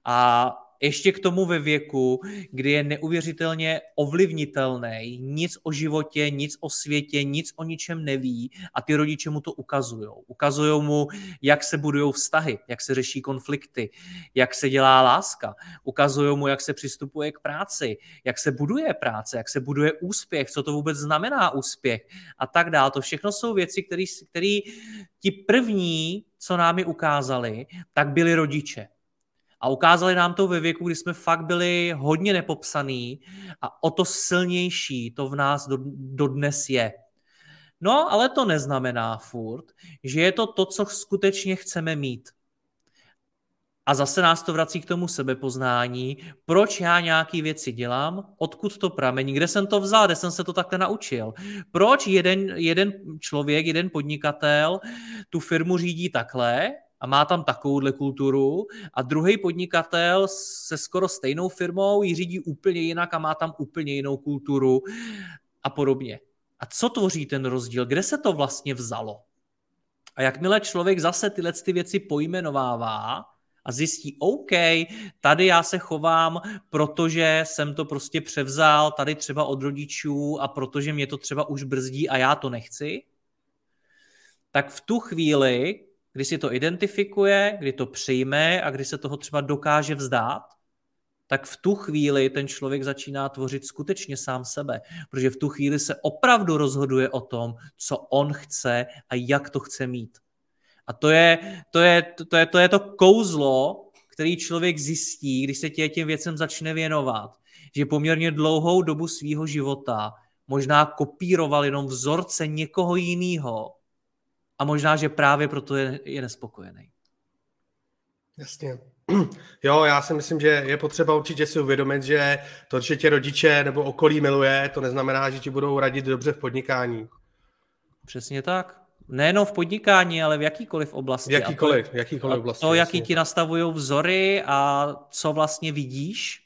A ještě k tomu ve věku, kdy je neuvěřitelně ovlivnitelný, nic o životě, nic o světě, nic o ničem neví a ty rodiče mu to ukazují. Ukazují mu, jak se budují vztahy, jak se řeší konflikty, jak se dělá láska. Ukazují mu, jak se přistupuje k práci, jak se buduje práce, jak se buduje úspěch, co to vůbec znamená úspěch a tak dále. To všechno jsou věci, které ti první, co nám ukázali, tak byli rodiče. A ukázali nám to ve věku, kdy jsme fakt byli hodně nepopsaný a o to silnější to v nás do, dodnes je. No, ale to neznamená furt, že je to to, co skutečně chceme mít. A zase nás to vrací k tomu sebepoznání, proč já nějaké věci dělám, odkud to pramení, kde jsem to vzal, kde jsem se to takhle naučil. Proč jeden, jeden člověk, jeden podnikatel tu firmu řídí takhle a má tam takovouhle kulturu a druhý podnikatel se skoro stejnou firmou ji řídí úplně jinak a má tam úplně jinou kulturu a podobně. A co tvoří ten rozdíl? Kde se to vlastně vzalo? A jakmile člověk zase tyhle ty věci pojmenovává a zjistí, OK, tady já se chovám, protože jsem to prostě převzal tady třeba od rodičů a protože mě to třeba už brzdí a já to nechci, tak v tu chvíli kdy si to identifikuje, kdy to přijme a kdy se toho třeba dokáže vzdát, tak v tu chvíli ten člověk začíná tvořit skutečně sám sebe, protože v tu chvíli se opravdu rozhoduje o tom, co on chce a jak to chce mít. A to je to, je, to, je, to, je to kouzlo, který člověk zjistí, když se tě těm věcem začne věnovat, že poměrně dlouhou dobu svého života možná kopíroval jenom vzorce někoho jiného a možná, že právě proto je, je nespokojený. Jasně. Jo, já si myslím, že je potřeba určitě si uvědomit, že to, že tě rodiče nebo okolí miluje, to neznamená, že ti budou radit dobře v podnikání. Přesně tak. Nejenom v podnikání, ale v jakýkoliv oblasti. V jakýkoliv, to, jakýkoliv oblasti. To, jaký ti nastavují vzory a co vlastně vidíš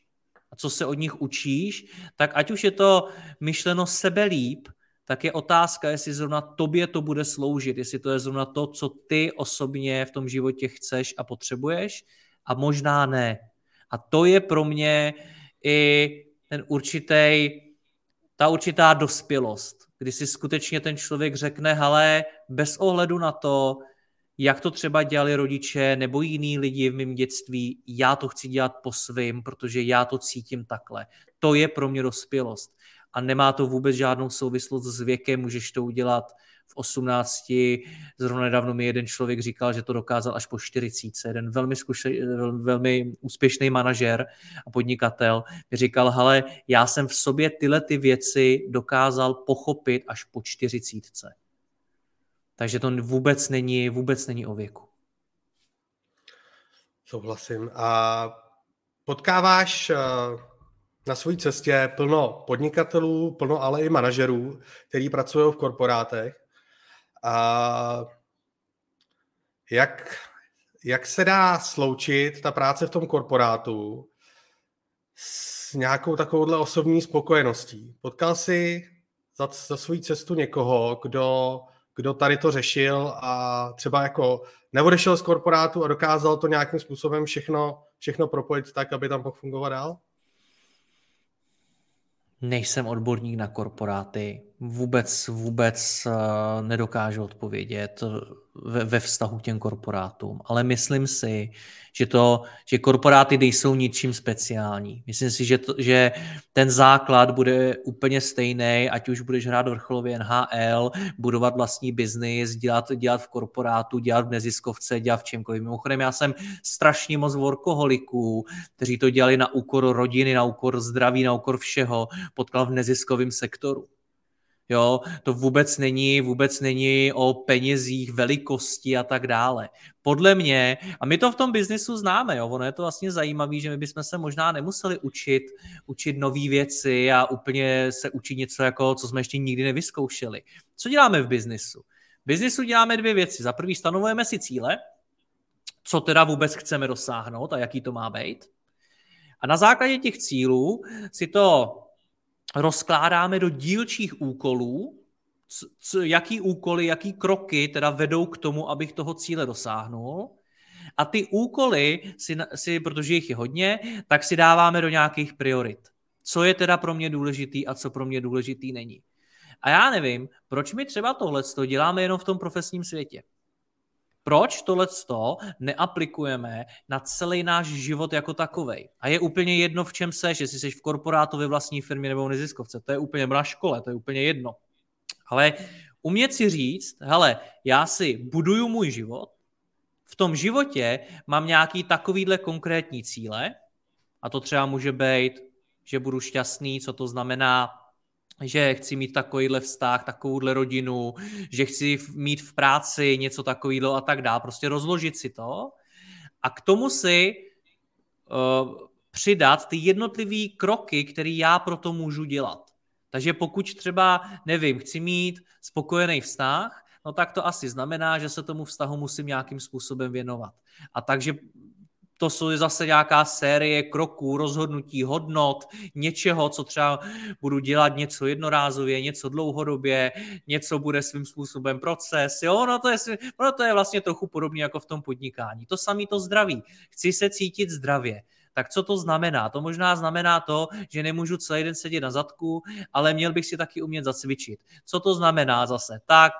a co se od nich učíš, tak ať už je to myšleno sebe líp, tak je otázka, jestli zrovna tobě to bude sloužit, jestli to je zrovna to, co ty osobně v tom životě chceš a potřebuješ a možná ne. A to je pro mě i ten určitý, ta určitá dospělost, kdy si skutečně ten člověk řekne, hele, bez ohledu na to, jak to třeba dělali rodiče nebo jiní lidi v mém dětství, já to chci dělat po svým, protože já to cítím takhle. To je pro mě dospělost a nemá to vůbec žádnou souvislost s věkem, můžeš to udělat v 18. Zrovna nedávno mi jeden člověk říkal, že to dokázal až po 40. Jeden velmi, zkuše, velmi úspěšný manažer a podnikatel mi říkal, hele, já jsem v sobě tyhle ty věci dokázal pochopit až po 40. Takže to vůbec není, vůbec není o věku. Souhlasím. A potkáváš eh, na své cestě plno podnikatelů, plno ale i manažerů, kteří pracují v korporátech. A jak, jak se dá sloučit ta práce v tom korporátu s nějakou takovouhle osobní spokojeností? Potkal jsi za, za svou cestu někoho, kdo, kdo tady to řešil a třeba jako neodešel z korporátu a dokázal to nějakým způsobem všechno, všechno propojit tak, aby tam mohl dál? Nejsem odborník na korporáty, vůbec, vůbec uh, nedokážu odpovědět ve, ve vztahu k těm korporátům, ale myslím si, že, to, že korporáty nejsou ničím speciální. Myslím si, že, to, že ten základ bude úplně stejný, ať už budeš hrát vrcholově NHL, budovat vlastní biznis, dělat, dělat v korporátu, dělat v neziskovce, dělat v čemkoliv. Mimochodem, já jsem strašně moc workoholiků, kteří to dělali na úkor rodiny, na úkor zdraví, na úkor všeho, potkal v neziskovém sektoru. Jo, to vůbec není, vůbec není o penězích, velikosti a tak dále. Podle mě, a my to v tom biznisu známe, jo, ono je to vlastně zajímavé, že my bychom se možná nemuseli učit, učit nové věci a úplně se učit něco, jako, co jsme ještě nikdy nevyzkoušeli. Co děláme v biznisu? V biznisu děláme dvě věci. Za prvý stanovujeme si cíle, co teda vůbec chceme dosáhnout a jaký to má být. A na základě těch cílů si to rozkládáme do dílčích úkolů, co, jaký úkoly, jaký kroky teda vedou k tomu, abych toho cíle dosáhnul. A ty úkoly, si, si, protože jich je hodně, tak si dáváme do nějakých priorit. Co je teda pro mě důležitý a co pro mě důležitý není. A já nevím, proč my třeba tohle děláme jenom v tom profesním světě. Proč tohle neaplikujeme na celý náš život jako takovej? A je úplně jedno, v čem seš, jestli jsi v korporátu, ve vlastní firmě nebo v neziskovce. To je úplně na škole, to je úplně jedno. Ale umět si říct, hele, já si buduju můj život, v tom životě mám nějaký takovýhle konkrétní cíle, a to třeba může být, že budu šťastný, co to znamená že chci mít takovýhle vztah, takovouhle rodinu, že chci mít v práci něco takového a tak dále. Prostě rozložit si to a k tomu si uh, přidat ty jednotlivé kroky, které já pro to můžu dělat. Takže pokud třeba, nevím, chci mít spokojený vztah, no tak to asi znamená, že se tomu vztahu musím nějakým způsobem věnovat. A takže to jsou zase nějaká série kroků, rozhodnutí, hodnot, něčeho, co třeba budu dělat něco jednorázově, něco dlouhodobě, něco bude svým způsobem proces. Jo, no to je, no to je vlastně trochu podobně jako v tom podnikání. To samé to zdraví. Chci se cítit zdravě. Tak co to znamená? To možná znamená to, že nemůžu celý den sedět na zadku, ale měl bych si taky umět zacvičit. Co to znamená zase? Tak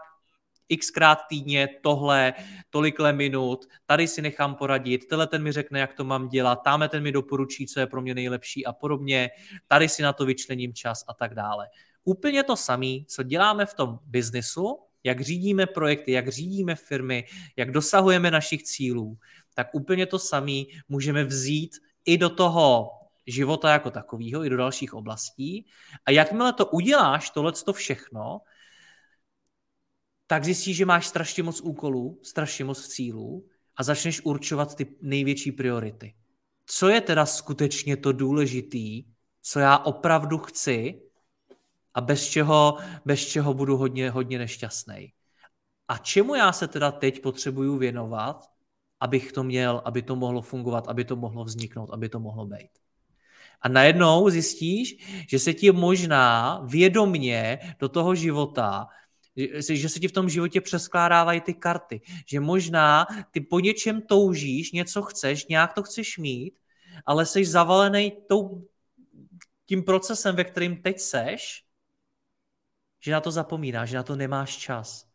xkrát týdně tohle, tolikle minut, tady si nechám poradit, tenhle ten mi řekne, jak to mám dělat, tamhle ten mi doporučí, co je pro mě nejlepší a podobně, tady si na to vyčlením čas a tak dále. Úplně to samé, co děláme v tom biznesu, jak řídíme projekty, jak řídíme firmy, jak dosahujeme našich cílů, tak úplně to samé můžeme vzít i do toho života jako takového, i do dalších oblastí. A jakmile to uděláš, tohle to všechno, tak zjistíš, že máš strašně moc úkolů, strašně moc cílů a začneš určovat ty největší priority. Co je teda skutečně to důležitý, co já opravdu chci a bez čeho, bez čeho budu hodně, hodně nešťastný. A čemu já se teda teď potřebuju věnovat, abych to měl, aby to mohlo fungovat, aby to mohlo vzniknout, aby to mohlo být. A najednou zjistíš, že se ti možná vědomně do toho života že se ti v tom životě přeskládávají ty karty, že možná ty po něčem toužíš, něco chceš, nějak to chceš mít, ale jsi zavalený tou, tím procesem, ve kterým teď seš, že na to zapomínáš, že na to nemáš čas.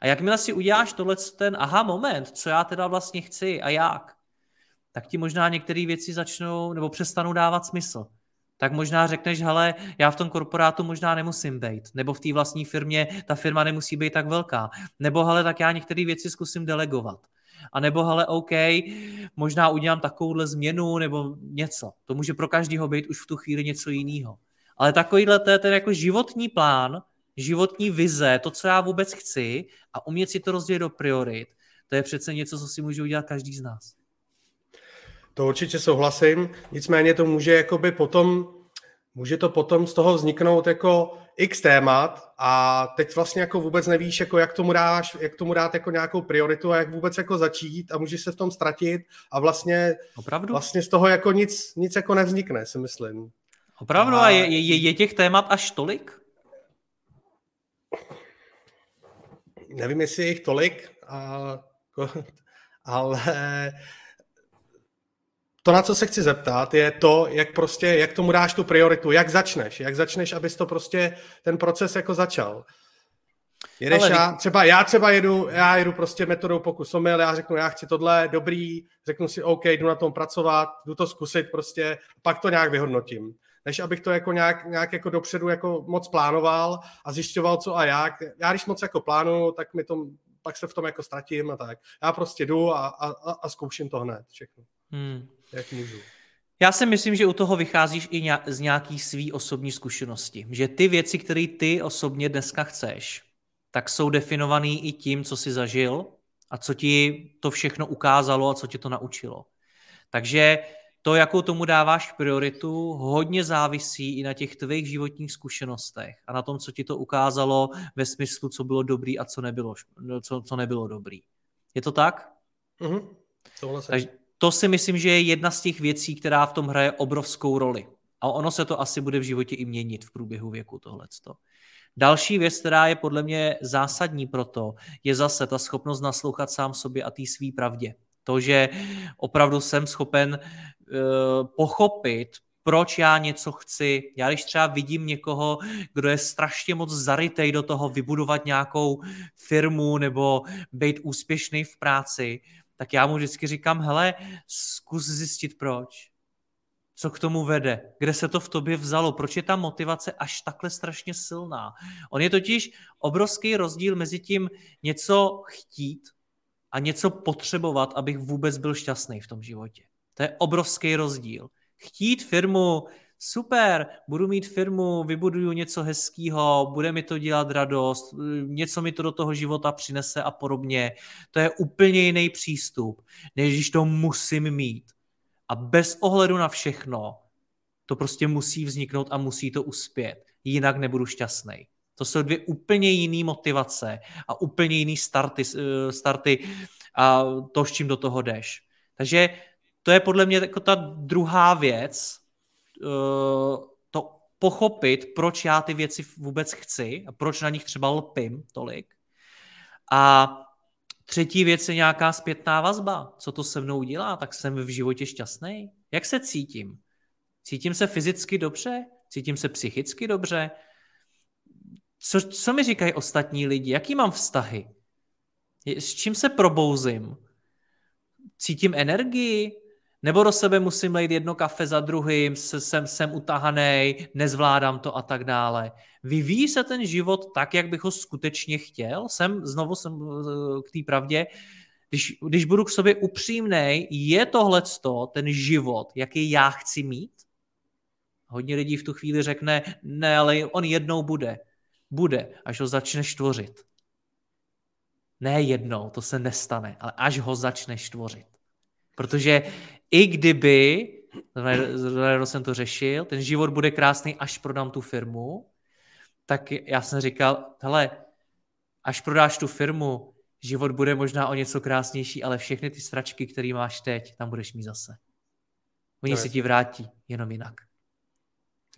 A jakmile si uděláš tohle ten aha moment, co já teda vlastně chci a jak, tak ti možná některé věci začnou nebo přestanou dávat smysl tak možná řekneš, hele, já v tom korporátu možná nemusím být, nebo v té vlastní firmě ta firma nemusí být tak velká, nebo hele, tak já některé věci zkusím delegovat. A nebo hele, OK, možná udělám takovouhle změnu nebo něco. To může pro každého být už v tu chvíli něco jiného. Ale takovýhle to je ten jako životní plán, životní vize, to, co já vůbec chci a umět si to rozdělit do priorit, to je přece něco, co si může udělat každý z nás. To určitě souhlasím, nicméně to může jakoby potom, může to potom z toho vzniknout jako x témat a teď vlastně jako vůbec nevíš, jako jak tomu dáš, jak tomu dát jako nějakou prioritu a jak vůbec jako začít a můžeš se v tom ztratit a vlastně, Opravdu? vlastně z toho jako nic, nic jako nevznikne, si myslím. Opravdu? A, a je, je, je těch témat až tolik? Nevím, jestli je jich tolik, a, ale to, na co se chci zeptat, je to, jak prostě, jak tomu dáš tu prioritu, jak začneš, jak začneš, abys to prostě, ten proces jako začal. Jedeš Ale já, třeba, já třeba jedu, já jedu prostě metodou pokus omyl, já řeknu, já chci tohle, dobrý, řeknu si, OK, jdu na tom pracovat, jdu to zkusit prostě, pak to nějak vyhodnotím. Než abych to jako nějak, nějak jako dopředu jako moc plánoval a zjišťoval co a jak. Já když moc jako plánuju, tak mi to, pak se v tom jako ztratím a tak. Já prostě jdu a, a, a zkouším to hned všechno. Hmm. Jak můžu. Já si myslím, že u toho vycházíš i z nějaký svý osobní zkušenosti. Že ty věci, které ty osobně dneska chceš, tak jsou definovaný i tím, co jsi zažil a co ti to všechno ukázalo a co ti to naučilo. Takže to, jakou tomu dáváš prioritu, hodně závisí i na těch tvých životních zkušenostech a na tom, co ti to ukázalo ve smyslu, co bylo dobrý a co nebylo, co, co nebylo dobrý. Je to tak? Mhm. Takže to si myslím, že je jedna z těch věcí, která v tom hraje obrovskou roli. A ono se to asi bude v životě i měnit v průběhu věku tohleto. Další věc, která je podle mě zásadní pro to, je zase ta schopnost naslouchat sám sobě a té svý pravdě. To, že opravdu jsem schopen uh, pochopit, proč já něco chci. Já když třeba vidím někoho, kdo je strašně moc zarytej do toho vybudovat nějakou firmu nebo být úspěšný v práci, tak já mu vždycky říkám, hele, zkus zjistit proč co k tomu vede, kde se to v tobě vzalo, proč je ta motivace až takhle strašně silná. On je totiž obrovský rozdíl mezi tím něco chtít a něco potřebovat, abych vůbec byl šťastný v tom životě. To je obrovský rozdíl. Chtít firmu, super, budu mít firmu, vybuduju něco hezkého, bude mi to dělat radost, něco mi to do toho života přinese a podobně. To je úplně jiný přístup, než když to musím mít a bez ohledu na všechno to prostě musí vzniknout a musí to uspět. Jinak nebudu šťastný. To jsou dvě úplně jiné motivace a úplně jiné starty, eh, starty a to, s čím do toho jdeš. Takže to je podle mě jako ta druhá věc, to pochopit, proč já ty věci vůbec chci a proč na nich třeba lpím tolik. A Třetí věc je nějaká zpětná vazba. Co to se mnou dělá? Tak jsem v životě šťastný? Jak se cítím? Cítím se fyzicky dobře? Cítím se psychicky dobře? Co, co mi říkají ostatní lidi? Jaký mám vztahy? S čím se probouzím? Cítím energii? Nebo do sebe musím lejt jedno kafe za druhým, jsem, jsem utahaný, nezvládám to a tak dále. Vyvíjí se ten život tak, jak bych ho skutečně chtěl? Jsem, znovu jsem eh, k té pravdě, když, když budu k sobě upřímný, je tohle ten život, jaký já chci mít? Hodně lidí v tu chvíli řekne, ne, ale on jednou bude. Bude, až ho začneš tvořit. Ne jednou, to se nestane, ale až ho začneš tvořit. Protože i kdyby, zrovna jsem to řešil, ten život bude krásný, až prodám tu firmu, tak já jsem říkal, hele, až prodáš tu firmu, život bude možná o něco krásnější, ale všechny ty stračky, které máš teď, tam budeš mít zase. Oni se ti vrátí, jenom jinak.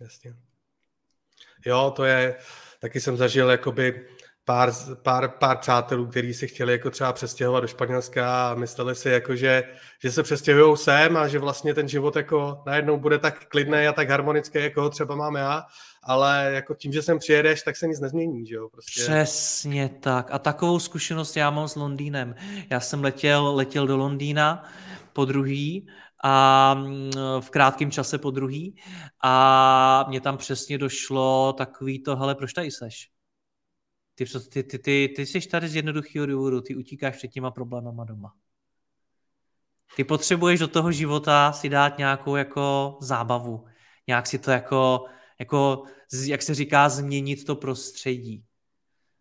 Jasně. Jo, to je, taky jsem zažil jakoby pár, pár, pár přátelů, kteří si chtěli jako třeba přestěhovat do Španělska a mysleli si, jako, že, že se přestěhují sem a že vlastně ten život jako najednou bude tak klidný a tak harmonický, jako ho třeba mám já, ale jako tím, že sem přijedeš, tak se nic nezmění, že jo? Prostě. Přesně tak. A takovou zkušenost já mám s Londýnem. Já jsem letěl, letěl do Londýna po druhý a mm, v krátkém čase po druhý a mě tam přesně došlo takový to, hele, proč tady seš? Ty, ty, ty, ty, ty jsi tady z jednoduchého důvodu, ty utíkáš před těma problémama doma. Ty potřebuješ do toho života si dát nějakou jako zábavu, nějak si to jako, jako jak se říká, změnit to prostředí.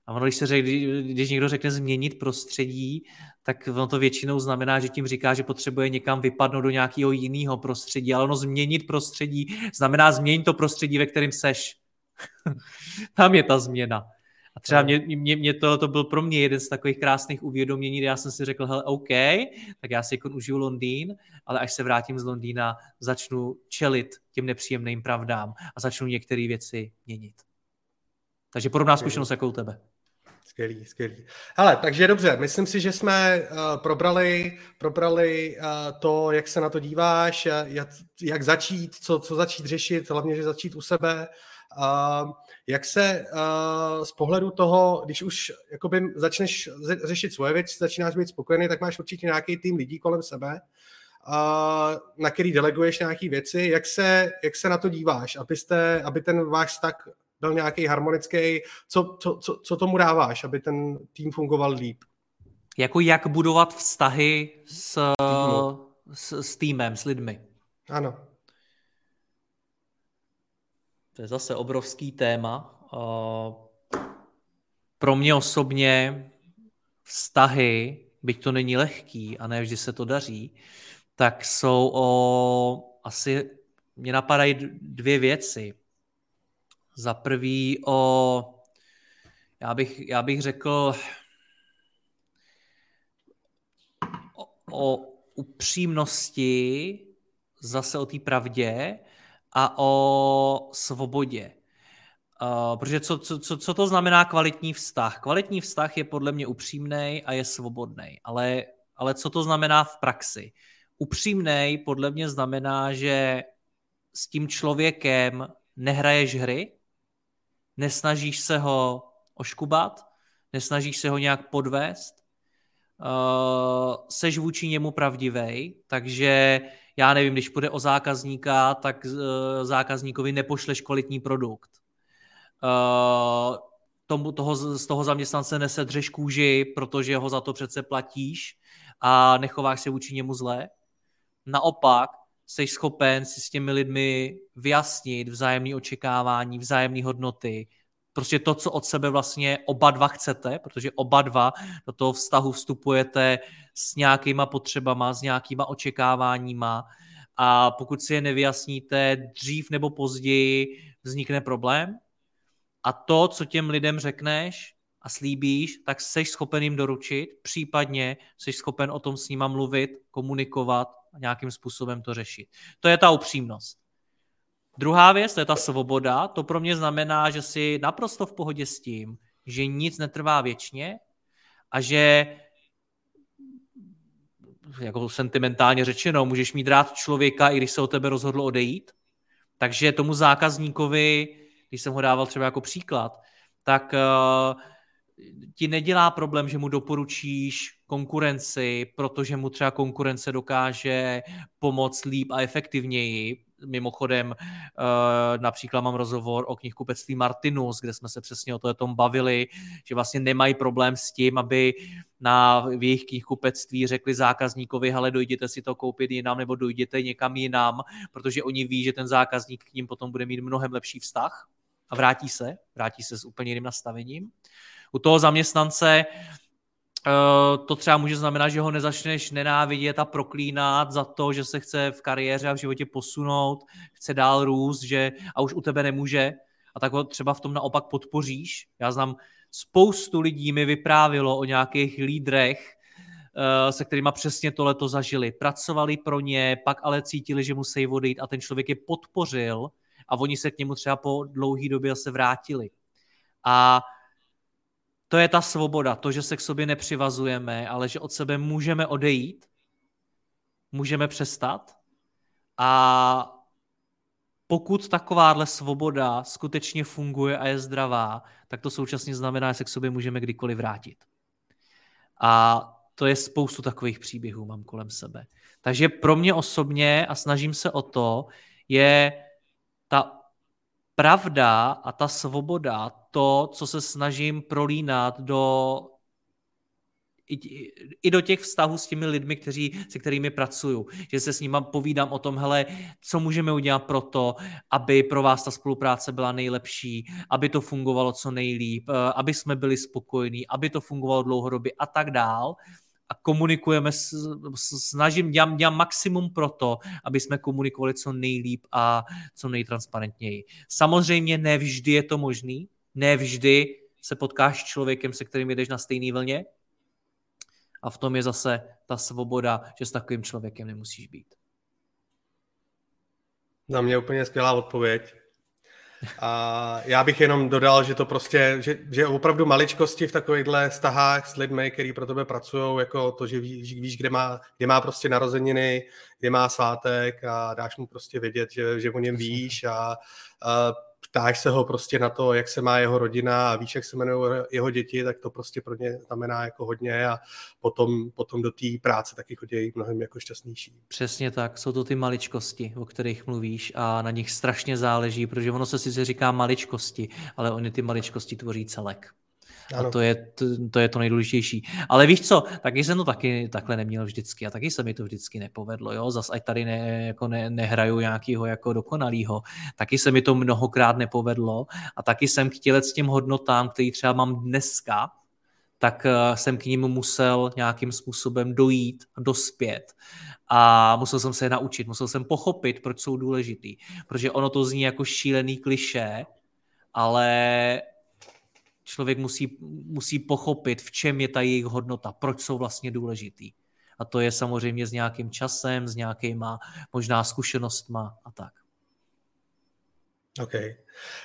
A ono, když, se řek, když někdo řekne změnit prostředí, tak ono to většinou znamená, že tím říká, že potřebuje někam vypadnout do nějakého jiného prostředí. Ale ono změnit prostředí znamená změnit to prostředí, ve kterém seš. Tam je ta změna. Třeba mě, mě, mě to, to byl pro mě jeden z takových krásných uvědomění, kde já jsem si řekl, hele, OK, tak já si jako užiju Londýn, ale až se vrátím z Londýna, začnu čelit těm nepříjemným pravdám a začnu některé věci měnit. Takže podobná zkušenost jako u tebe. Skvělý, skvělý. Hele, takže dobře, myslím si, že jsme uh, probrali, probrali uh, to, jak se na to díváš, jak, jak začít, co, co začít řešit, hlavně, že začít u sebe. Uh, jak se uh, z pohledu toho, když už jakoby začneš řešit svoje věci, začínáš být spokojený, tak máš určitě nějaký tým lidí kolem sebe, uh, na který deleguješ nějaké věci. Jak se, jak se na to díváš, abyste, aby ten váš vztah byl nějaký harmonický, co, co, co, co tomu dáváš, aby ten tým fungoval líp? Jako jak budovat vztahy s, s, s týmem, s lidmi. Ano. To je zase obrovský téma. Pro mě osobně vztahy, byť to není lehký a ne vždy se to daří, tak jsou o asi, mě napadají dvě věci. Za prvý o, já bych, já bych řekl, o, o upřímnosti, zase o té pravdě a o svobodě. Uh, protože co, co, co, to znamená kvalitní vztah? Kvalitní vztah je podle mě upřímný a je svobodný. Ale, ale co to znamená v praxi? Upřímný podle mě znamená, že s tím člověkem nehraješ hry, nesnažíš se ho oškubat, nesnažíš se ho nějak podvést, uh, seš vůči němu pravdivej, takže já nevím, když půjde o zákazníka, tak uh, zákazníkovi nepošleš kvalitní produkt. Uh, tomu, toho, z toho zaměstnance nesedřeš kůži, protože ho za to přece platíš a nechováš se vůči němu zle. Naopak, jsi schopen si s těmi lidmi vyjasnit vzájemné očekávání, vzájemné hodnoty, prostě to, co od sebe vlastně oba dva chcete, protože oba dva do toho vztahu vstupujete s nějakýma potřebama, s nějakýma očekáváníma a pokud si je nevyjasníte dřív nebo později, vznikne problém a to, co těm lidem řekneš a slíbíš, tak jsi schopen jim doručit, případně jsi schopen o tom s nima mluvit, komunikovat a nějakým způsobem to řešit. To je ta upřímnost. Druhá věc, to je ta svoboda, to pro mě znamená, že si naprosto v pohodě s tím, že nic netrvá věčně a že jako sentimentálně řečeno, můžeš mít rád člověka, i když se o tebe rozhodl odejít. Takže tomu zákazníkovi, když jsem ho dával třeba jako příklad, tak uh, ti nedělá problém, že mu doporučíš konkurenci, protože mu třeba konkurence dokáže pomoct líp a efektivněji. Mimochodem, eh, například mám rozhovor o knihkupectví Martinus, kde jsme se přesně o to tom bavili, že vlastně nemají problém s tím, aby na v jejich knihkupectví řekli zákazníkovi, ale dojděte si to koupit jinam nebo dojděte někam jinam, protože oni ví, že ten zákazník k ním potom bude mít mnohem lepší vztah a vrátí se, vrátí se s úplně jiným nastavením. U toho zaměstnance to třeba může znamenat, že ho nezačneš nenávidět a proklínat za to, že se chce v kariéře a v životě posunout, chce dál růst, že a už u tebe nemůže a tak ho třeba v tom naopak podpoříš. Já znám spoustu lidí mi vyprávilo o nějakých lídrech, eh, se kterými přesně tohleto zažili. Pracovali pro ně, pak ale cítili, že musí odejít a ten člověk je podpořil a oni se k němu třeba po dlouhé době se vrátili. A to je ta svoboda, to, že se k sobě nepřivazujeme, ale že od sebe můžeme odejít, můžeme přestat a pokud takováhle svoboda skutečně funguje a je zdravá, tak to současně znamená, že se k sobě můžeme kdykoliv vrátit. A to je spoustu takových příběhů, mám kolem sebe. Takže pro mě osobně, a snažím se o to, je ta pravda a ta svoboda, to, co se snažím prolínat do i, do těch vztahů s těmi lidmi, kteří, se kterými pracuju. Že se s nimi povídám o tom, hele, co můžeme udělat pro to, aby pro vás ta spolupráce byla nejlepší, aby to fungovalo co nejlíp, eh, aby jsme byli spokojení, aby to fungovalo dlouhodobě a tak dál a komunikujeme, snažím, dělám, dělám maximum pro to, aby jsme komunikovali co nejlíp a co nejtransparentněji. Samozřejmě nevždy je to možný, nevždy se potkáš s člověkem, se kterým jdeš na stejné vlně a v tom je zase ta svoboda, že s takovým člověkem nemusíš být. Na mě úplně skvělá odpověď. A já bych jenom dodal, že to prostě, že, že opravdu maličkosti v takovýchhle stahách s lidmi, kteří pro tebe pracují, jako to, že víš, víš kde, má, kde má prostě narozeniny, kde má svátek a dáš mu prostě vědět, že, že o něm víš a, a ptáš se ho prostě na to, jak se má jeho rodina a víš, jak se jmenují jeho děti, tak to prostě pro ně znamená jako hodně a potom, potom do té práce taky chodí mnohem jako šťastnější. Přesně tak, jsou to ty maličkosti, o kterých mluvíš a na nich strašně záleží, protože ono se sice říká maličkosti, ale oni ty maličkosti tvoří celek. Ano. A to je, to, to je to nejdůležitější. Ale víš co, taky jsem to taky takhle neměl vždycky a taky se mi to vždycky nepovedlo. Jo? Zas ať tady ne, jako ne, nehraju nějakého jako dokonalýho, taky se mi to mnohokrát nepovedlo a taky jsem chtěl s těm hodnotám, který třeba mám dneska, tak eh, jsem k ním musel nějakým způsobem dojít dospět. A musel jsem se je naučit, musel jsem pochopit, proč jsou důležitý. Protože ono to zní jako šílený kliše, ale člověk musí, musí pochopit, v čem je ta jejich hodnota, proč jsou vlastně důležitý. A to je samozřejmě s nějakým časem, s nějakýma možná zkušenostma a tak. OK.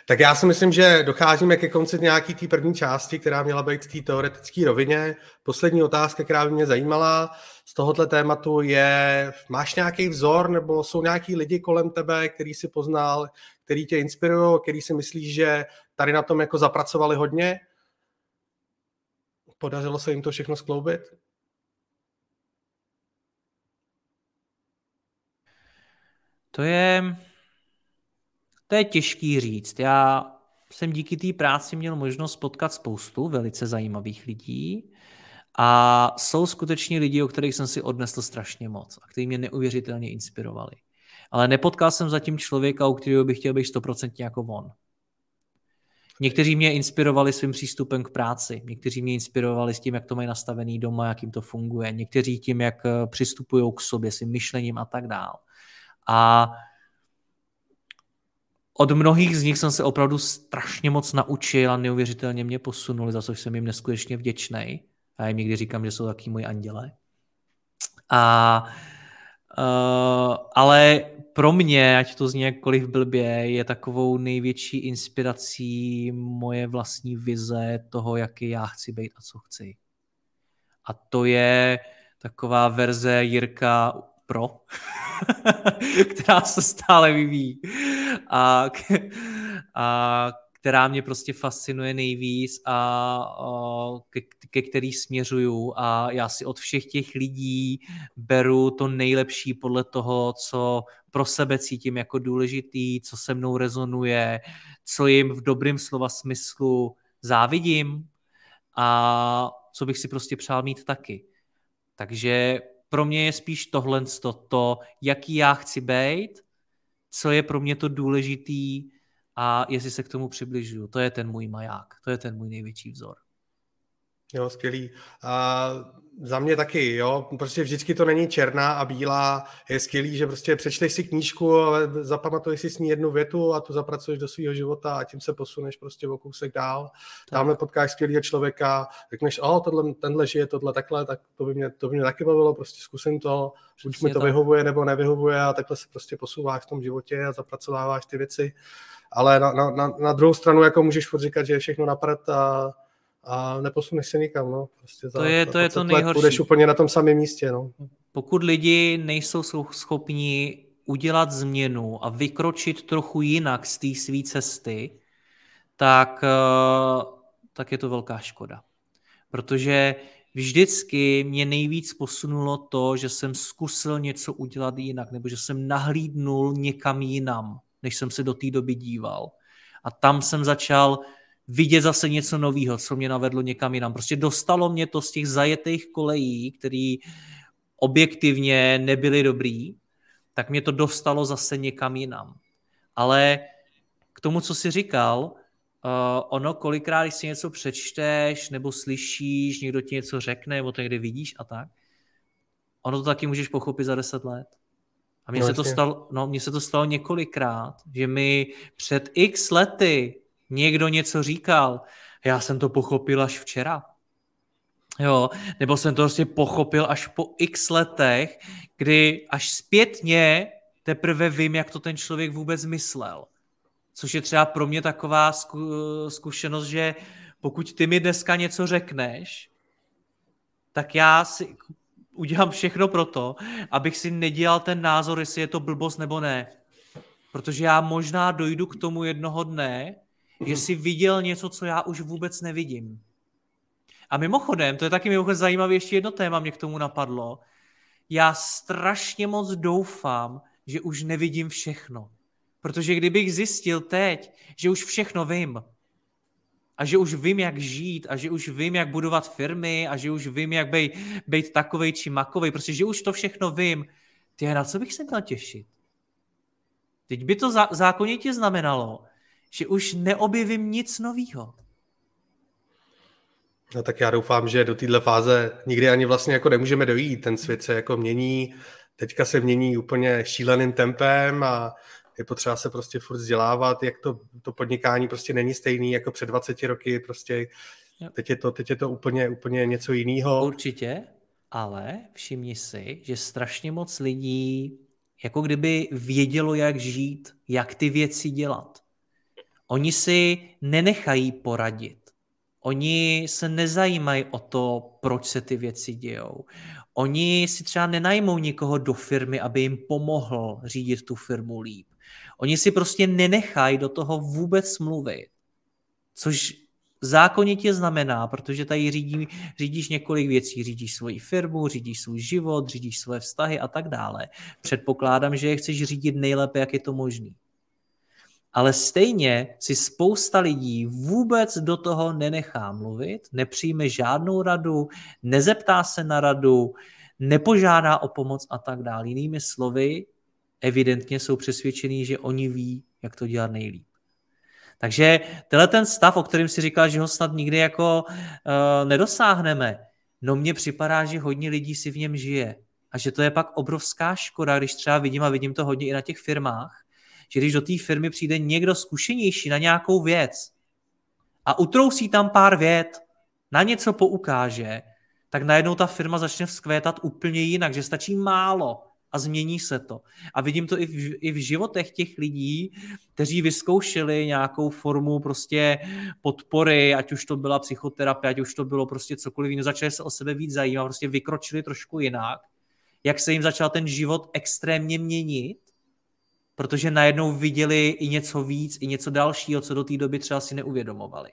Tak já si myslím, že docházíme ke konci nějaký té první části, která měla být v té teoretické rovině. Poslední otázka, která by mě zajímala z tohohle tématu je, máš nějaký vzor nebo jsou nějaký lidi kolem tebe, který si poznal, který tě inspirují, který si myslíš, že tady na tom jako zapracovali hodně? Podařilo se jim to všechno skloubit? To je, to je těžký říct. Já jsem díky té práci měl možnost potkat spoustu velice zajímavých lidí a jsou skutečně lidi, o kterých jsem si odnesl strašně moc a kteří mě neuvěřitelně inspirovali. Ale nepotkal jsem zatím člověka, u kterého bych chtěl být stoprocentně jako on. Někteří mě inspirovali svým přístupem k práci, někteří mě inspirovali s tím, jak to mají nastavený doma, jak jim to funguje, někteří tím, jak eh, přistupují k sobě, svým myšlením a tak dál. A od mnohých z nich jsem se opravdu strašně moc naučil a neuvěřitelně mě posunuli, za což jsem jim neskutečně vděčný. A jim někdy říkám, že jsou taky moji anděle. A, uh, ale pro mě, ať to zní jakkoliv blbě, je takovou největší inspirací moje vlastní vize toho, jaký já chci být a co chci. A to je taková verze Jirka Pro, která se stále vyvíjí a, a která mě prostě fascinuje nejvíc a, a ke, ke který směřuju a já si od všech těch lidí beru to nejlepší podle toho, co pro sebe cítím jako důležitý, co se mnou rezonuje, co jim v dobrém slova smyslu závidím a co bych si prostě přál mít taky. Takže pro mě je spíš tohle to, to, jaký já chci být, co je pro mě to důležitý a jestli se k tomu přibližuju. To je ten můj maják, to je ten můj největší vzor. Jo, skvělý. A za mě taky, jo. Prostě vždycky to není černá a bílá. Je skvělý, že prostě přečteš si knížku, ale zapamatuješ si s ní jednu větu a tu zapracuješ do svého života a tím se posuneš prostě o kousek dál. Tamhle potkáš skvělého člověka, řekneš, o, tohle, tenhle žije tohle takhle, tak to by mě, to by mě taky bavilo, prostě zkusím to, buď mi to tak. vyhovuje nebo nevyhovuje a takhle se prostě posouváš v tom životě a zapracováváš ty věci. Ale na, na, na, na druhou stranu jako můžeš říkat, že je všechno napřed a a neposuneš se nikam, no. Prostě za, to je to, je to nejhorší. Budeš úplně na tom samém místě, no. Pokud lidi nejsou schopni udělat změnu a vykročit trochu jinak z té své cesty, tak, eh, tak je to velká škoda. Protože vždycky mě nejvíc posunulo to, že jsem zkusil něco udělat jinak, nebo že jsem nahlídnul někam jinam, než jsem se do té doby díval. A tam jsem začal vidět zase něco nového, co mě navedlo někam jinam. Prostě dostalo mě to z těch zajetých kolejí, které objektivně nebyly dobrý, tak mě to dostalo zase někam jinam. Ale k tomu, co jsi říkal, uh, ono kolikrát, když si něco přečteš nebo slyšíš, někdo ti něco řekne, nebo to někde vidíš a tak, ono to taky můžeš pochopit za deset let. A mně, no, se to stalo, no, mně se to stalo několikrát, že mi před x lety Někdo něco říkal, já jsem to pochopil až včera. Jo, nebo jsem to prostě pochopil až po x letech, kdy až zpětně teprve vím, jak to ten člověk vůbec myslel. Což je třeba pro mě taková zkušenost, že pokud ty mi dneska něco řekneš, tak já si udělám všechno pro to, abych si nedělal ten názor, jestli je to blbost nebo ne. Protože já možná dojdu k tomu jednoho dne, že si viděl něco, co já už vůbec nevidím. A mimochodem, to je taky mimochodem zajímavé, ještě jedno téma mě k tomu napadlo. Já strašně moc doufám, že už nevidím všechno. Protože kdybych zjistil teď, že už všechno vím, a že už vím, jak žít a že už vím, jak budovat firmy a že už vím, jak být, být takovej či makovej, prostě, že už to všechno vím, ty na co bych se měl těšit? Teď by to zá, zákonitě znamenalo, že už neobjevím nic nového. No tak já doufám, že do téhle fáze nikdy ani vlastně jako nemůžeme dojít. Ten svět se jako mění, teďka se mění úplně šíleným tempem a je potřeba se prostě furt vzdělávat, jak to, to podnikání prostě není stejný jako před 20 roky, prostě teď je to, teď je to úplně, úplně něco jiného. Určitě, ale všimni si, že strašně moc lidí jako kdyby vědělo, jak žít, jak ty věci dělat. Oni si nenechají poradit. Oni se nezajímají o to, proč se ty věci dějou. Oni si třeba nenajmou někoho do firmy, aby jim pomohl řídit tu firmu líp. Oni si prostě nenechají do toho vůbec mluvit. Což zákonitě znamená, protože tady řídí, řídíš několik věcí, řídíš svoji firmu, řídíš svůj život, řídíš svoje vztahy a tak dále. Předpokládám, že je chceš řídit nejlépe, jak je to možný. Ale stejně si spousta lidí vůbec do toho nenechá mluvit, nepřijme žádnou radu, nezeptá se na radu, nepožádá o pomoc a tak dále. Jinými slovy, evidentně jsou přesvědčení, že oni ví, jak to dělat nejlíp. Takže tenhle ten stav, o kterém si říkal, že ho snad nikdy jako uh, nedosáhneme, no mně připadá, že hodně lidí si v něm žije. A že to je pak obrovská škoda, když třeba vidím, a vidím to hodně i na těch firmách, že když do té firmy přijde někdo zkušenější na nějakou věc a utrousí tam pár vět, na něco poukáže, tak najednou ta firma začne vzkvétat úplně jinak, že stačí málo a změní se to. A vidím to i v, i v životech těch lidí, kteří vyzkoušeli nějakou formu prostě podpory, ať už to byla psychoterapie, ať už to bylo prostě cokoliv jiného, začali se o sebe víc zajímat, prostě vykročili trošku jinak, jak se jim začal ten život extrémně měnit, protože najednou viděli i něco víc, i něco dalšího, co do té doby třeba si neuvědomovali.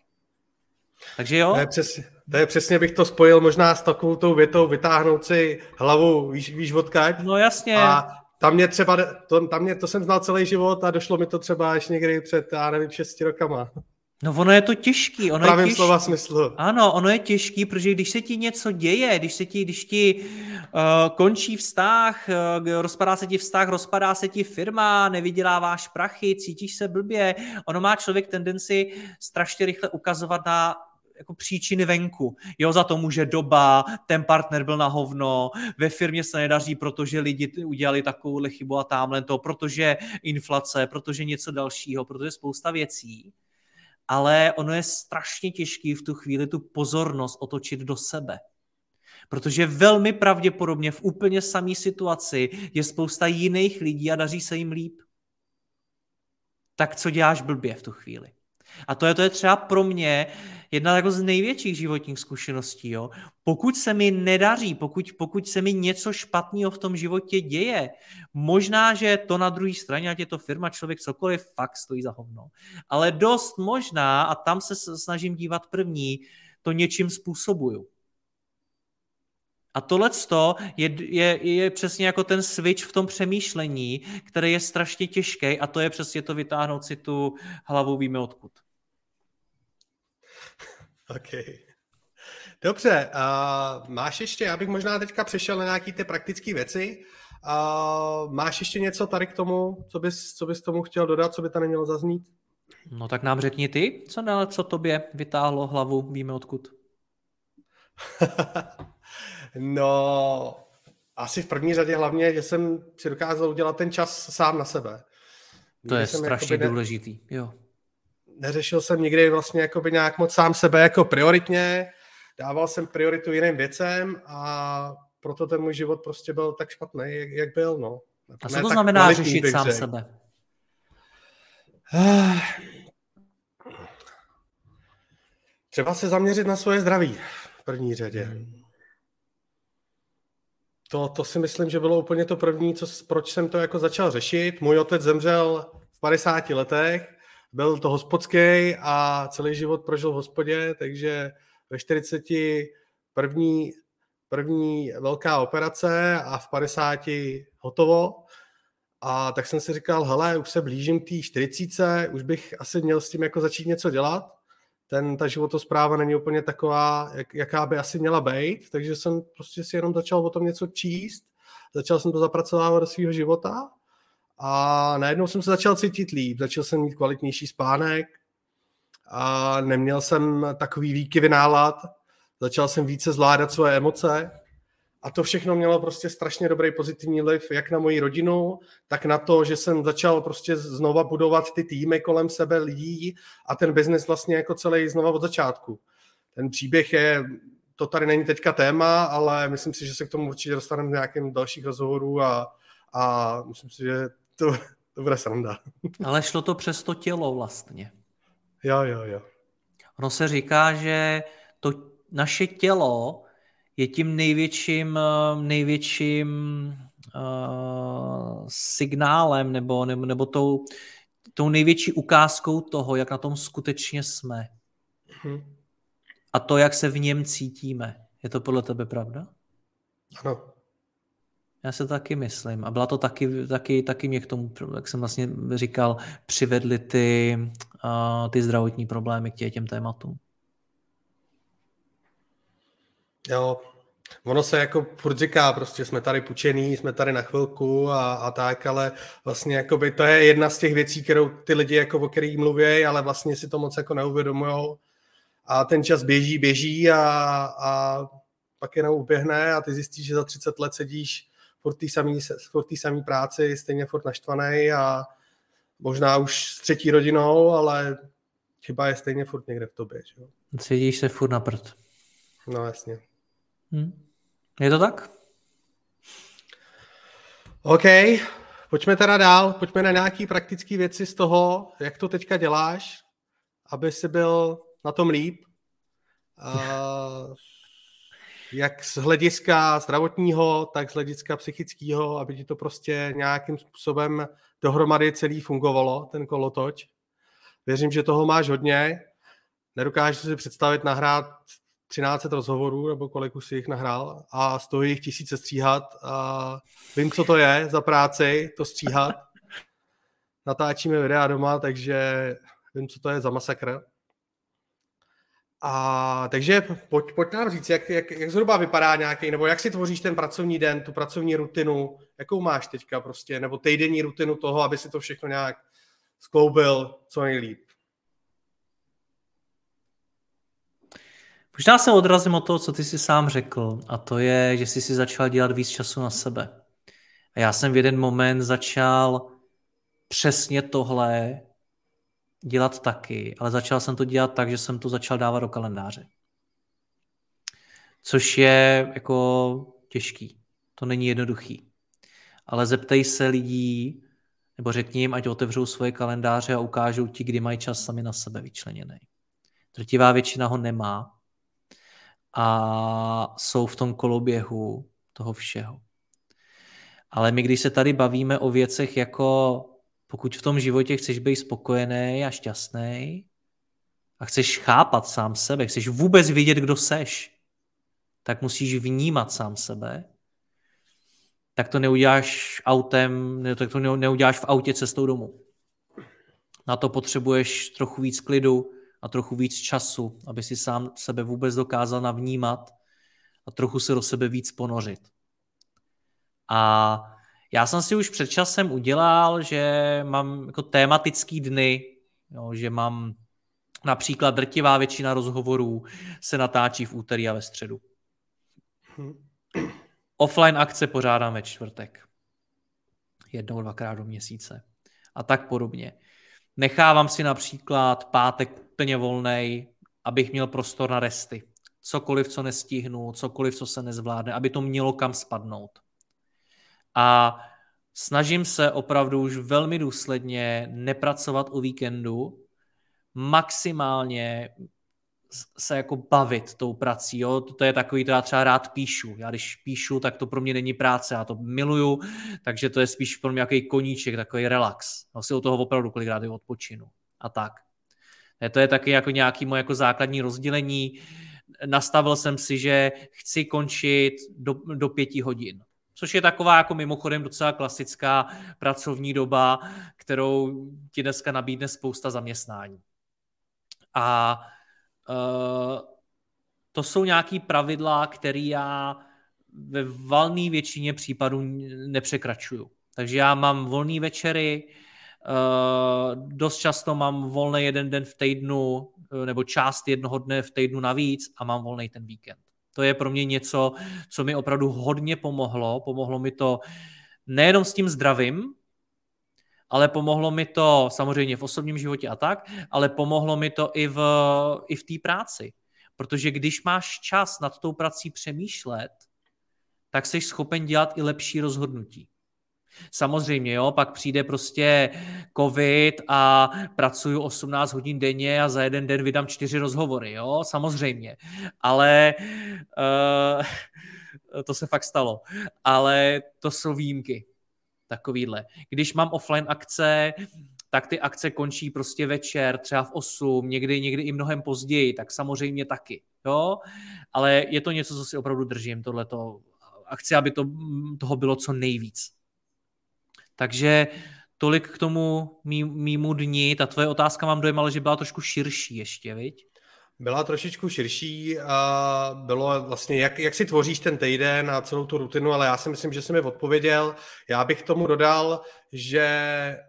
Takže jo? To je, přesně, to je přesně, bych to spojil možná s takovou tou větou vytáhnout si hlavu, víš, víš odkaď? No jasně. A tam mě třeba, to, tam mě, to jsem znal celý život a došlo mi to třeba až někdy před, já nevím, šesti rokama. No ono je to těžký. Ono Pravým je těžký. slova smyslu. Ano, ono je těžký, protože když se ti něco děje, když se ti, když ti uh, končí vztah, uh, rozpadá se ti vztah, rozpadá se ti firma, nevyděláváš prachy, cítíš se blbě, ono má člověk tendenci strašně rychle ukazovat na jako příčiny venku. Jo, za to může doba, ten partner byl na hovno, ve firmě se nedaří, protože lidi udělali takovouhle chybu a tamhle to, protože inflace, protože něco dalšího, protože spousta věcí. Ale ono je strašně těžké v tu chvíli tu pozornost otočit do sebe. Protože velmi pravděpodobně v úplně samé situaci je spousta jiných lidí a daří se jim líp. Tak co děláš blbě v tu chvíli? A to je, to je třeba pro mě jedna jako z největších životních zkušeností. Jo? Pokud se mi nedaří, pokud, pokud se mi něco špatného v tom životě děje, možná, že to na druhé straně, ať je to firma, člověk, cokoliv, fakt stojí za hovno. Ale dost možná, a tam se snažím dívat první, to něčím způsobuju. A tohle je, je, je přesně jako ten switch v tom přemýšlení, který je strašně těžký a to je přesně to vytáhnout si tu hlavu víme odkud. OK. Dobře, uh, máš ještě, já bych možná teďka přešel na nějaké ty praktické věci. Uh, máš ještě něco tady k tomu, co bys, co bys tomu chtěl dodat, co by tam nemělo zaznít? No tak nám řekni ty, co, ne, co tobě vytáhlo hlavu, víme odkud. no, asi v první řadě hlavně, že jsem si dokázal udělat ten čas sám na sebe. To je strašně ne... důležitý, jo neřešil jsem nikdy vlastně jakoby nějak moc sám sebe jako prioritně, dával jsem prioritu jiným věcem a proto ten můj život prostě byl tak špatný, jak, jak byl, no. A co to znamená řešit sám řek. sebe? Třeba se zaměřit na svoje zdraví v první řadě. Hmm. To, to si myslím, že bylo úplně to první, co, proč jsem to jako začal řešit. Můj otec zemřel v 50 letech, byl to hospodský a celý život prožil v hospodě, takže ve 40 první, první velká operace a v 50 hotovo. A tak jsem si říkal, hele, už se blížím k té 40, už bych asi měl s tím jako začít něco dělat. Ten, ta životospráva není úplně taková, jak, jaká by asi měla být, takže jsem prostě si jenom začal o tom něco číst, začal jsem to zapracovávat do svého života a najednou jsem se začal cítit líp, začal jsem mít kvalitnější spánek a neměl jsem takový výkyvy nálad, začal jsem více zvládat svoje emoce a to všechno mělo prostě strašně dobrý pozitivní vliv jak na moji rodinu, tak na to, že jsem začal prostě znova budovat ty týmy kolem sebe lidí a ten biznis vlastně jako celý znova od začátku. Ten příběh je, to tady není teďka téma, ale myslím si, že se k tomu určitě dostaneme v nějakém dalších rozhovorů a, a myslím si, že to, to bude sranda. Ale šlo to přes to tělo vlastně. Jo, jo, jo. Ono se říká, že to naše tělo je tím největším, největším uh, signálem nebo, nebo, nebo tou, tou největší ukázkou toho, jak na tom skutečně jsme. Hmm. A to, jak se v něm cítíme. Je to podle tebe pravda? Ano. Já se taky myslím. A byla to taky, taky, taky mě k tomu, jak jsem vlastně říkal, přivedly ty, uh, ty zdravotní problémy k těm tématům. Jo, ono se jako furt říká, prostě jsme tady pučený, jsme tady na chvilku a, a tak, ale vlastně jakoby to je jedna z těch věcí, kterou ty lidi jako o kterých mluví, ale vlastně si to moc jako neuvědomujou. A ten čas běží, běží a, a pak jenom uběhne a ty zjistíš, že za 30 let sedíš furt té samý, furt samý práci, stejně furt naštvaný a možná už s třetí rodinou, ale chyba je stejně furt někde v tobě. Že? Sedíš se furt na prd. No jasně. Hmm. Je to tak? OK, pojďme teda dál, pojďme na nějaké praktické věci z toho, jak to teďka děláš, aby si byl na tom líp. Uh, jak z hlediska zdravotního, tak z hlediska psychického, aby ti to prostě nějakým způsobem dohromady celý fungovalo, ten kolotoč. Věřím, že toho máš hodně. Nedokážu si představit nahrát 13 rozhovorů, nebo kolik už si jich nahrál a stojí jich tisíce stříhat a vím, co to je za práci, to stříhat. Natáčíme videa doma, takže vím, co to je za masakr. A takže pojď, pojď nám říct, jak, jak, jak zhruba vypadá nějaký, nebo jak si tvoříš ten pracovní den, tu pracovní rutinu, jakou máš teďka prostě, nebo týdenní rutinu toho, aby si to všechno nějak skloubil co nejlíp. Možná se odrazím od toho, co ty jsi sám řekl, a to je, že jsi si začal dělat víc času na sebe. A já jsem v jeden moment začal přesně tohle dělat taky, ale začal jsem to dělat tak, že jsem to začal dávat do kalendáře. Což je jako těžký. To není jednoduchý. Ale zeptej se lidí, nebo řekni jim, ať otevřou svoje kalendáře a ukážou ti, kdy mají čas sami na sebe vyčleněný. Drtivá většina ho nemá a jsou v tom koloběhu toho všeho. Ale my, když se tady bavíme o věcech jako pokud v tom životě chceš být spokojený a šťastný a chceš chápat sám sebe, chceš vůbec vidět, kdo seš, tak musíš vnímat sám sebe, tak to neuděláš autem, tak to neuděláš v autě cestou domů. Na to potřebuješ trochu víc klidu a trochu víc času, aby si sám sebe vůbec dokázal navnímat a trochu se do sebe víc ponořit. A já jsem si už před časem udělal, že mám jako tematický dny, jo, že mám například drtivá většina rozhovorů se natáčí v úterý a ve středu. Offline akce pořádám ve čtvrtek. Jednou, dvakrát do měsíce. A tak podobně. Nechávám si například pátek plně volný, abych měl prostor na resty. Cokoliv, co nestihnu, cokoliv, co se nezvládne, aby to mělo kam spadnout. A snažím se opravdu už velmi důsledně nepracovat o víkendu, maximálně se jako bavit tou prací, jo? To je takový, to já třeba rád píšu. Já když píšu, tak to pro mě není práce, já to miluju, takže to je spíš pro mě nějaký koníček, takový relax. No si u toho opravdu kolikrát i odpočinu. A tak. To je taky jako nějaký moje jako základní rozdělení. Nastavil jsem si, že chci končit do, do pěti hodin. Což je taková jako mimochodem docela klasická pracovní doba, kterou ti dneska nabídne spousta zaměstnání. A uh, to jsou nějaký pravidla, které já ve valné většině případů nepřekračuju. Takže já mám volné večery, uh, dost často mám volný jeden den v týdnu, eh, nebo část jednoho dne v týdnu navíc a mám volný ten víkend. To je pro mě něco, co mi opravdu hodně pomohlo. Pomohlo mi to nejenom s tím zdravím, ale pomohlo mi to samozřejmě v osobním životě a tak, ale pomohlo mi to i v, i v té práci. Protože když máš čas nad tou prací přemýšlet, tak jsi schopen dělat i lepší rozhodnutí. Samozřejmě, jo, pak přijde prostě covid a pracuju 18 hodin denně a za jeden den vydám čtyři rozhovory, jo, samozřejmě. Ale uh, to se fakt stalo. Ale to jsou výjimky takovýhle. Když mám offline akce, tak ty akce končí prostě večer, třeba v 8, někdy, někdy i mnohem později, tak samozřejmě taky. Jo? Ale je to něco, co si opravdu držím, tohleto. A chci, aby to, toho bylo co nejvíc. Takže tolik k tomu mý, mýmu dni. Ta tvoje otázka mám dojem, ale že byla trošku širší ještě, viď? Byla trošičku širší a bylo vlastně, jak, jak si tvoříš ten týden a celou tu rutinu, ale já si myslím, že jsem mi odpověděl. Já bych tomu dodal, že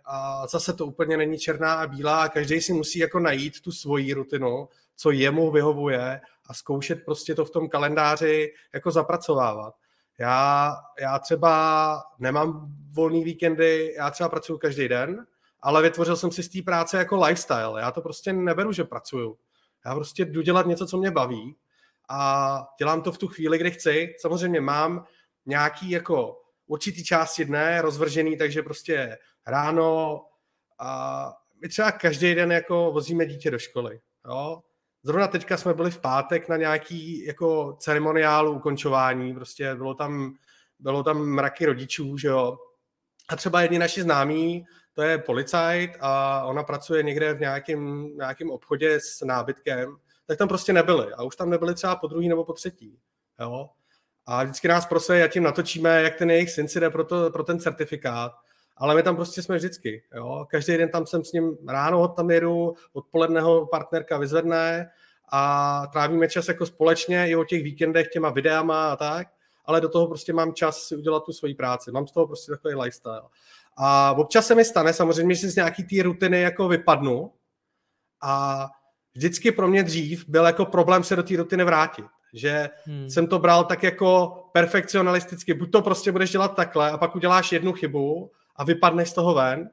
a zase to úplně není černá a bílá a každý si musí jako najít tu svoji rutinu, co jemu vyhovuje a zkoušet prostě to v tom kalendáři jako zapracovávat. Já, já třeba nemám volný víkendy, já třeba pracuji každý den, ale vytvořil jsem si z té práce jako lifestyle. Já to prostě neberu, že pracuju. Já prostě jdu dělat něco, co mě baví a dělám to v tu chvíli, kdy chci. Samozřejmě mám nějaký jako určitý části dne rozvržený, takže prostě ráno a my třeba každý den jako vozíme dítě do školy. Jo? Zrovna teďka jsme byli v pátek na nějaký jako ceremoniálu ukončování, prostě bylo tam, bylo tam mraky rodičů, že jo. A třeba jedni naši známí to je policajt a ona pracuje někde v nějakém, nějakém obchodě s nábytkem, tak tam prostě nebyli. A už tam nebyli třeba po druhý nebo po třetí. Jo? A vždycky nás prosí, jak tím natočíme, jak ten jejich syn si jde pro, to, pro ten certifikát. Ale my tam prostě jsme vždycky. Jo? Každý den tam jsem s ním ráno tam jedu, odpoledne ho partnerka vyzvedne a trávíme čas jako společně i o těch víkendech těma videama a tak, ale do toho prostě mám čas si udělat tu svoji práci. Mám z toho prostě takový lifestyle. A občas se mi stane samozřejmě, že z nějaký té rutiny jako vypadnu a vždycky pro mě dřív byl jako problém se do té rutiny vrátit. Že hmm. jsem to bral tak jako perfekcionalisticky. Buď to prostě budeš dělat takhle a pak uděláš jednu chybu a vypadneš z toho ven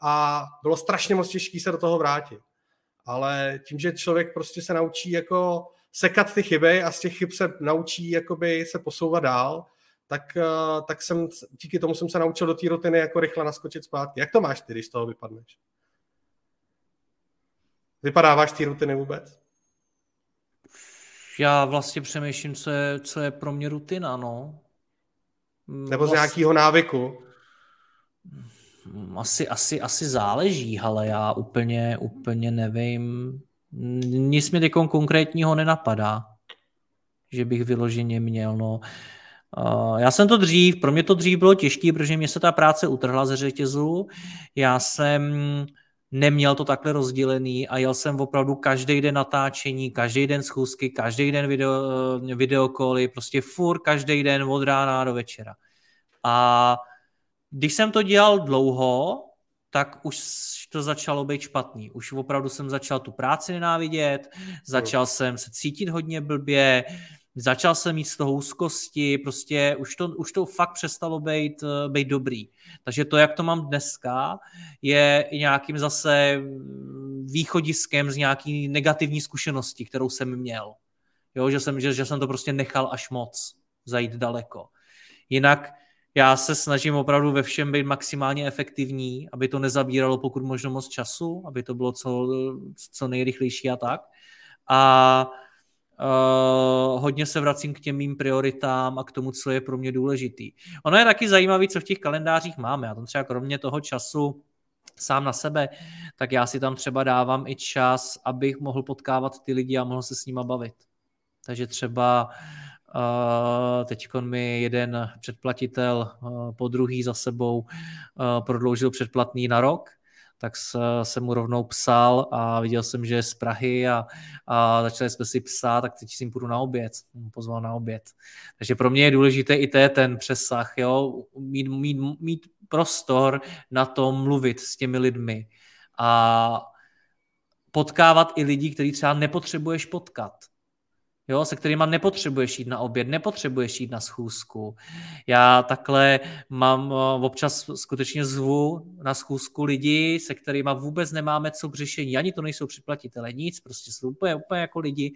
a bylo strašně moc těžké se do toho vrátit. Ale tím, že člověk prostě se naučí jako sekat ty chyby a z těch chyb se naučí jakoby se posouvat dál, tak, eh, tak jsem, díky tomu jsem se naučil do té rutiny jako rychle naskočit zpátky. Jak to máš ty, když z toho vypadneš? Vypadáváš z té rutiny vůbec? Já vlastně přemýšlím, co je, co je pro mě rutina, no. Nebo z vlastně... nějakého návyku? Asi, asi, asi záleží, ale já úplně, úplně nevím. Nic mi konkrétního nenapadá, že bych vyloženě měl, no. Já jsem to dřív, pro mě to dřív bylo těžké, protože mě se ta práce utrhla ze řetězu. Já jsem neměl to takhle rozdělený a jel jsem opravdu každý den natáčení, každý den schůzky, každý den video, videokoly, prostě furt každý den od rána do večera. A když jsem to dělal dlouho, tak už to začalo být špatný. Už opravdu jsem začal tu práci nenávidět, začal jsem se cítit hodně blbě, začal jsem mít z toho úzkosti, prostě už to, už to fakt přestalo být, eh, být dobrý. Takže to, jak to mám dneska, je nějakým zase východiskem z nějaký negativní zkušenosti, kterou jsem měl. Jo, že, jsem, že, že jsem to prostě nechal až moc zajít daleko. Jinak já se snažím opravdu ve všem být maximálně efektivní, aby to nezabíralo pokud možno moc času, aby to bylo co, co nejrychlejší a tak. A Uh, hodně se vracím k těm mým prioritám a k tomu, co je pro mě důležitý. Ono je taky zajímavé, co v těch kalendářích máme. Já tam třeba kromě toho času sám na sebe, tak já si tam třeba dávám i čas, abych mohl potkávat ty lidi a mohl se s nima bavit. Takže třeba uh, teď mi jeden předplatitel uh, po druhý za sebou uh, prodloužil předplatný na rok, tak jsem mu rovnou psal a viděl jsem, že je z Prahy a, a začali jsme si psát, tak teď si jim půjdu na oběd, pozval na oběd. Takže pro mě je důležité i to ten přesah, jo? Mít, mít, mít prostor na tom mluvit s těmi lidmi a potkávat i lidi, který třeba nepotřebuješ potkat jo, se kterými nepotřebuješ jít na oběd, nepotřebuješ jít na schůzku. Já takhle mám eh, občas skutečně zvu na schůzku lidi, se kterými vůbec nemáme co k řešení. Ani to nejsou připlatitele, nic, prostě jsou úplně, úplně jako lidi,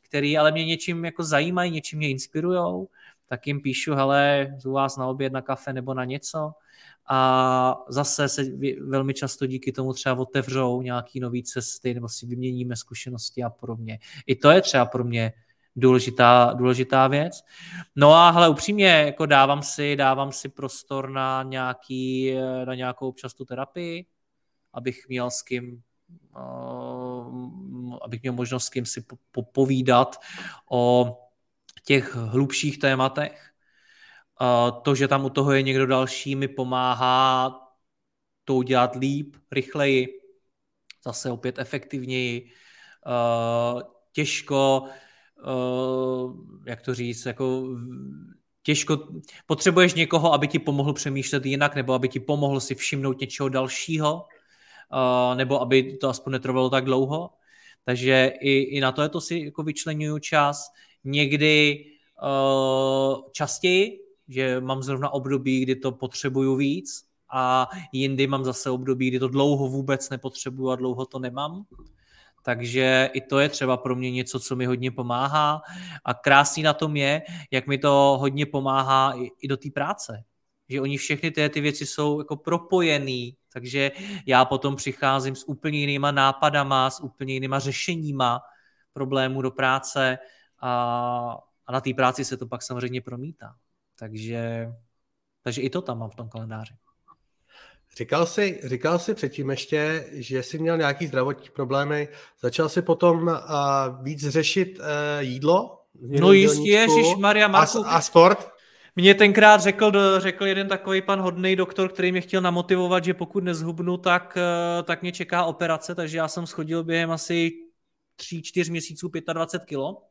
který ale mě něčím jako zajímají, něčím mě inspirujou, tak jim píšu, hele, zvu vás na oběd, na kafe nebo na něco. A zase se velmi často díky tomu třeba otevřou nějaké nové cesty nebo si vyměníme zkušenosti a podobně. I to je třeba pro mě důležitá, důležitá věc. No a hele, upřímně, jako dávám si, dávám si prostor na, nějaký, na nějakou občas tu terapii, abych měl s kým uh, abych měl možnost s kým si popovídat o těch hlubších tématech. Uh, to, že tam u toho je někdo další, mi pomáhá to udělat líp, rychleji, zase opět efektivněji. Uh, těžko uh, jak to říct, jako těžko, potřebuješ někoho, aby ti pomohl přemýšlet jinak, nebo aby ti pomohl si všimnout něčeho dalšího, uh, nebo aby to aspoň netrvalo tak dlouho. Takže i, i na to je to si jako vyčlenuju čas. Někdy uh, častěji, že mám zrovna období, kdy to potřebuju víc a jindy mám zase období, kdy to dlouho vůbec nepotřebuju a dlouho to nemám. Takže i to je třeba pro mě něco, co mi hodně pomáhá. A krásný na tom je, jak mi to hodně pomáhá i, i do té práce. Že oni všechny ty, ty věci jsou jako propojený, takže já potom přicházím s úplně jinýma nápadama, s úplně jinýma řešeníma problémů do práce a, a na té práci se to pak samozřejmě promítá. Takže, takže i to tam mám v tom kalendáři. Říkal jsi, říkal jsi předtím ještě, že jsi měl nějaký zdravotní problémy. Začal jsi potom uh, víc řešit uh, jídlo? No jistě, Ježíš Maria Marku. A, a sport? Mě tenkrát řekl, řekl jeden takový pan hodný doktor, který mě chtěl namotivovat, že pokud nezhubnu, tak, uh, tak mě čeká operace, takže já jsem schodil během asi 3-4 měsíců 25 kilo.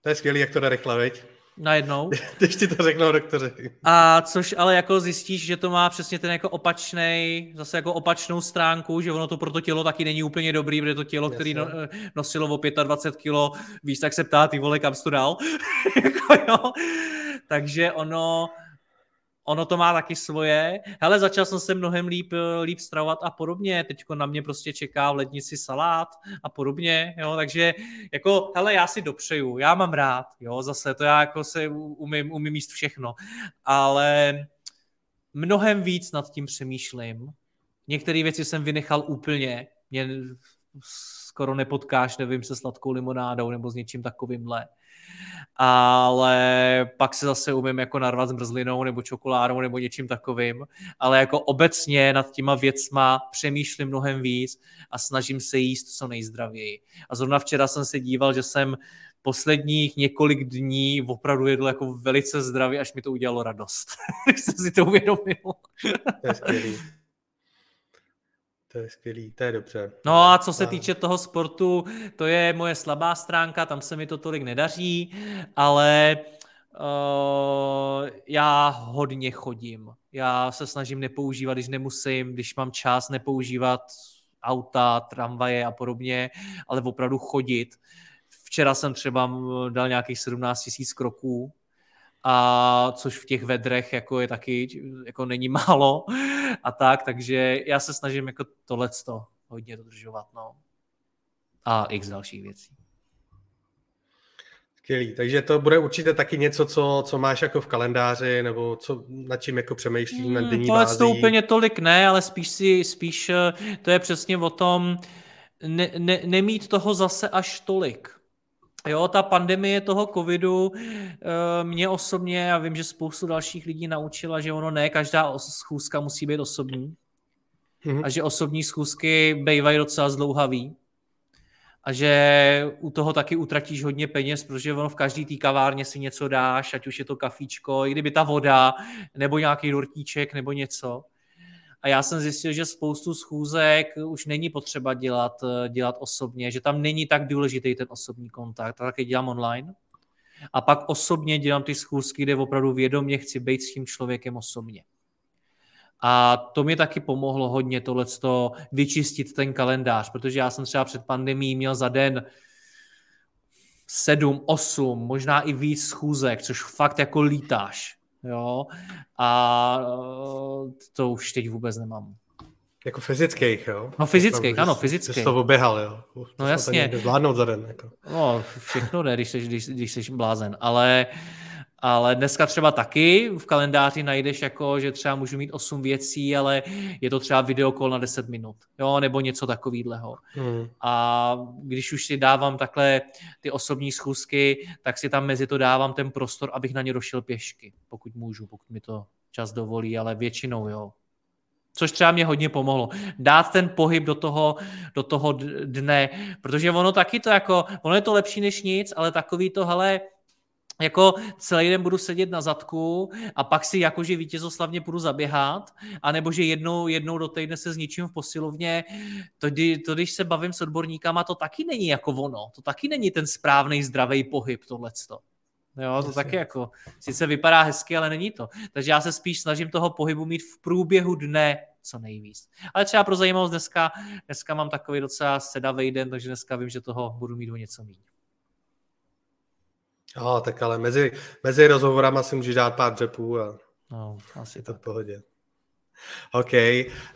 To je skvělý, jak to jde rychle, veď? Najednou. Když ti to řeknou doktoři. A což ale jako zjistíš, že to má přesně ten jako opačný, zase jako opačnou stránku, že ono to pro to tělo taky není úplně dobrý, protože to tělo, který no, nosilo o 25 kilo, víš, tak se ptá, ty vole, kam jsi to dal? jako, jo. Takže ono, ono to má taky svoje. Hele, začal jsem se mnohem líp, líp stravovat a podobně. Teď na mě prostě čeká v lednici salát a podobně, jo, takže jako, hele, já si dopřeju, já mám rád, jo, zase to já jako se umím, umím jíst všechno, ale mnohem víc nad tím přemýšlím. Některé věci jsem vynechal úplně, mě skoro nepotkáš, nevím, se sladkou limonádou nebo s něčím takovýmhle ale pak se zase umím jako narvat zmrzlinou nebo čokoládou nebo něčím takovým, ale jako obecně nad těma věcma přemýšlím mnohem víc a snažím se jíst co nejzdravěji. A zrovna včera jsem se díval, že jsem posledních několik dní opravdu jedl jako velice zdravě, až mi to udělalo radost, když jsem si to uvědomil. To je skvělý. To je skvělý, to je dobře. No a co se týče toho sportu, to je moje slabá stránka, tam se mi to tolik nedaří, ale uh, já hodně chodím. Já se snažím nepoužívat, když nemusím, když mám čas, nepoužívat auta, tramvaje a podobně, ale opravdu chodit. Včera jsem třeba dal nějakých 17 000 kroků, a což v těch vedrech jako je taky, jako není málo a tak, takže já se snažím jako tohleto hodně dodržovat, no. A x dalších věcí. Skvělý. Takže to bude určitě taky něco, co, co máš jako v kalendáři, nebo co, nad čím jako přemýšlíš hmm, na denní bází. to úplně tolik ne, ale spíš si, spíš eh, to je přesně o tom ne, ne, nemít toho zase až tolik. Jo, ta pandemie toho covidu eh, mě osobně, já vím, že spoustu dalších lidí naučila, že ono ne, každá schůzka musí být osobní. Mm-hmm. A že osobní schůzky bývají docela zdlouhavý a že u toho taky utratíš hodně peněz, protože ono v každý té kavárně si něco dáš, ať už je to kafíčko, i kdyby ta voda, nebo nějaký dortíček, nebo něco. A já jsem zjistil, že spoustu schůzek už není potřeba dělat, dělat osobně, že tam není tak důležitý ten osobní kontakt, tak taky dělám online. A pak osobně dělám ty schůzky, kde opravdu vědomě chci být s tím člověkem osobně. A to mi taky pomohlo hodně tohleto vyčistit ten kalendář, protože já jsem třeba před pandemí měl za den sedm, osm, možná i víc schůzek, což fakt jako lítáš. Jo? A eh, to už teď vůbec nemám. Jako fyzických, jo? No fyzických, ano, fyzických. Jsi to oběhal, jo? To no jasně. Zvládnout za den, jako. No, všechno jde, když jsi, když, když jsi blázen, ale uh, ale dneska třeba taky v kalendáři najdeš jako, že třeba můžu mít 8 věcí, ale je to třeba videokol na 10 minut, jo, nebo něco takového. Hmm. A když už si dávám takhle ty osobní schůzky, tak si tam mezi to dávám ten prostor, abych na ně došel pěšky, pokud můžu, pokud mi to čas dovolí, ale většinou jo. Což třeba mě hodně pomohlo. Dát ten pohyb do toho, do toho dne, protože ono taky to jako, ono je to lepší než nic, ale takový to, hele, jako celý den budu sedět na zadku a pak si jakože vítězoslavně budu zaběhat, anebo že jednou, jednou do týdne se zničím v posilovně, to, to když se bavím s odborníkama, to taky není jako ono, to taky není ten správný zdravý pohyb tohleto. Jo, to taky jako, sice vypadá hezky, ale není to. Takže já se spíš snažím toho pohybu mít v průběhu dne co nejvíc. Ale třeba pro zajímavost dneska, dneska mám takový docela sedavý den, takže dneska vím, že toho budu mít o něco méně. Jo, tak ale mezi, mezi rozhovorama si můžeš dát pár dřepů a no, asi to v pohodě. OK.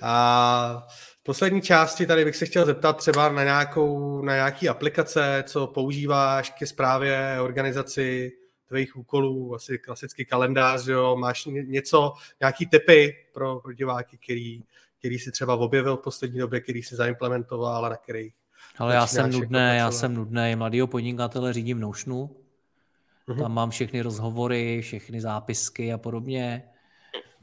A v poslední části tady bych se chtěl zeptat třeba na, nějakou, na nějaký aplikace, co používáš ke zprávě organizaci tvých úkolů, asi klasický kalendář, jo? máš něco, nějaký typy pro, pro diváky, který, který si třeba objevil v poslední době, který si zaimplementoval a na kterých ale já jsem nudný, já jsem nudný. Mladýho podnikatele řídím Notionu, Mm-hmm. Tam mám všechny rozhovory, všechny zápisky a podobně.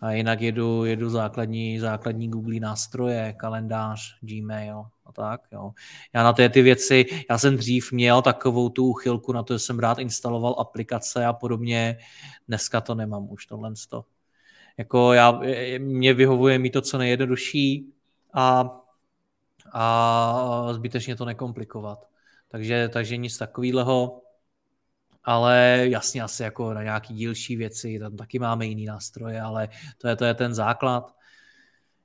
A jinak jedu, jedu základní, základní Google nástroje, kalendář, Gmail a tak. Jo. Já na té ty věci, já jsem dřív měl takovou tu uchylku na to, že jsem rád instaloval aplikace a podobně. Dneska to nemám už tohle. Jako já, mě vyhovuje mi to co nejjednodušší a, a zbytečně to nekomplikovat. Takže, takže nic takového ale jasně asi jako na nějaký dílší věci, tam taky máme jiný nástroje, ale to je, to je ten základ.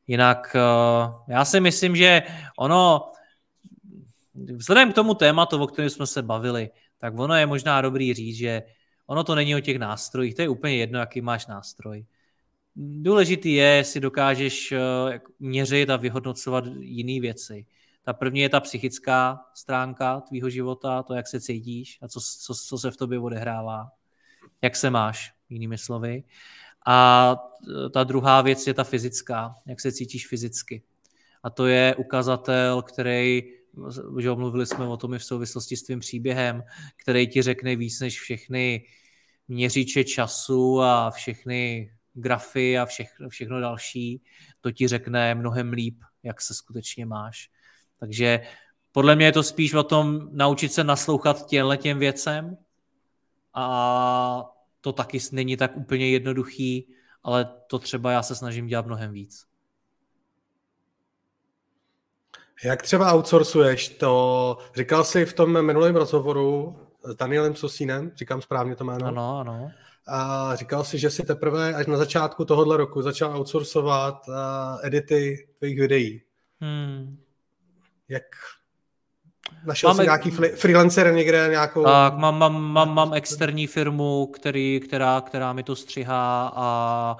Jinak eh, já si myslím, že ono, vzhledem k tomu tématu, o kterém jsme se bavili, tak ono je možná dobrý říct, že ono to není o těch nástrojích, to je úplně jedno, jaký máš nástroj. Důležitý je, jestli dokážeš eh, měřit a vyhodnocovat jiné věci. Ta první je ta psychická stránka tvýho života, to, jak se cítíš a co, co, co se v tobě odehrává, jak se máš, jinými slovy. A ta druhá věc je ta fyzická, jak se cítíš fyzicky. A to je ukazatel, který, že mluvili jsme o tom i v souvislosti s tvým příběhem, který ti řekne víc než všechny měřiče času a všechny grafy a všechno, všechno další. To ti řekne mnohem líp, jak se skutečně máš. Takže podle mě je to spíš o tom naučit se naslouchat těmhle těm věcem a to taky není tak úplně jednoduchý, ale to třeba já se snažím dělat mnohem víc. Jak třeba outsourcuješ to? Říkal jsi v tom minulém rozhovoru s Danielem Sosínem, říkám správně to jméno. Ano, ano. A říkal jsi, že si teprve až na začátku tohohle roku začal outsourcovat uh, edity tvých videí. Hmm jak Našel jsi nějaký freelancer někde nějakou... Tak, mám, mám, mám, mám externí firmu, který, která, která mi to střihá a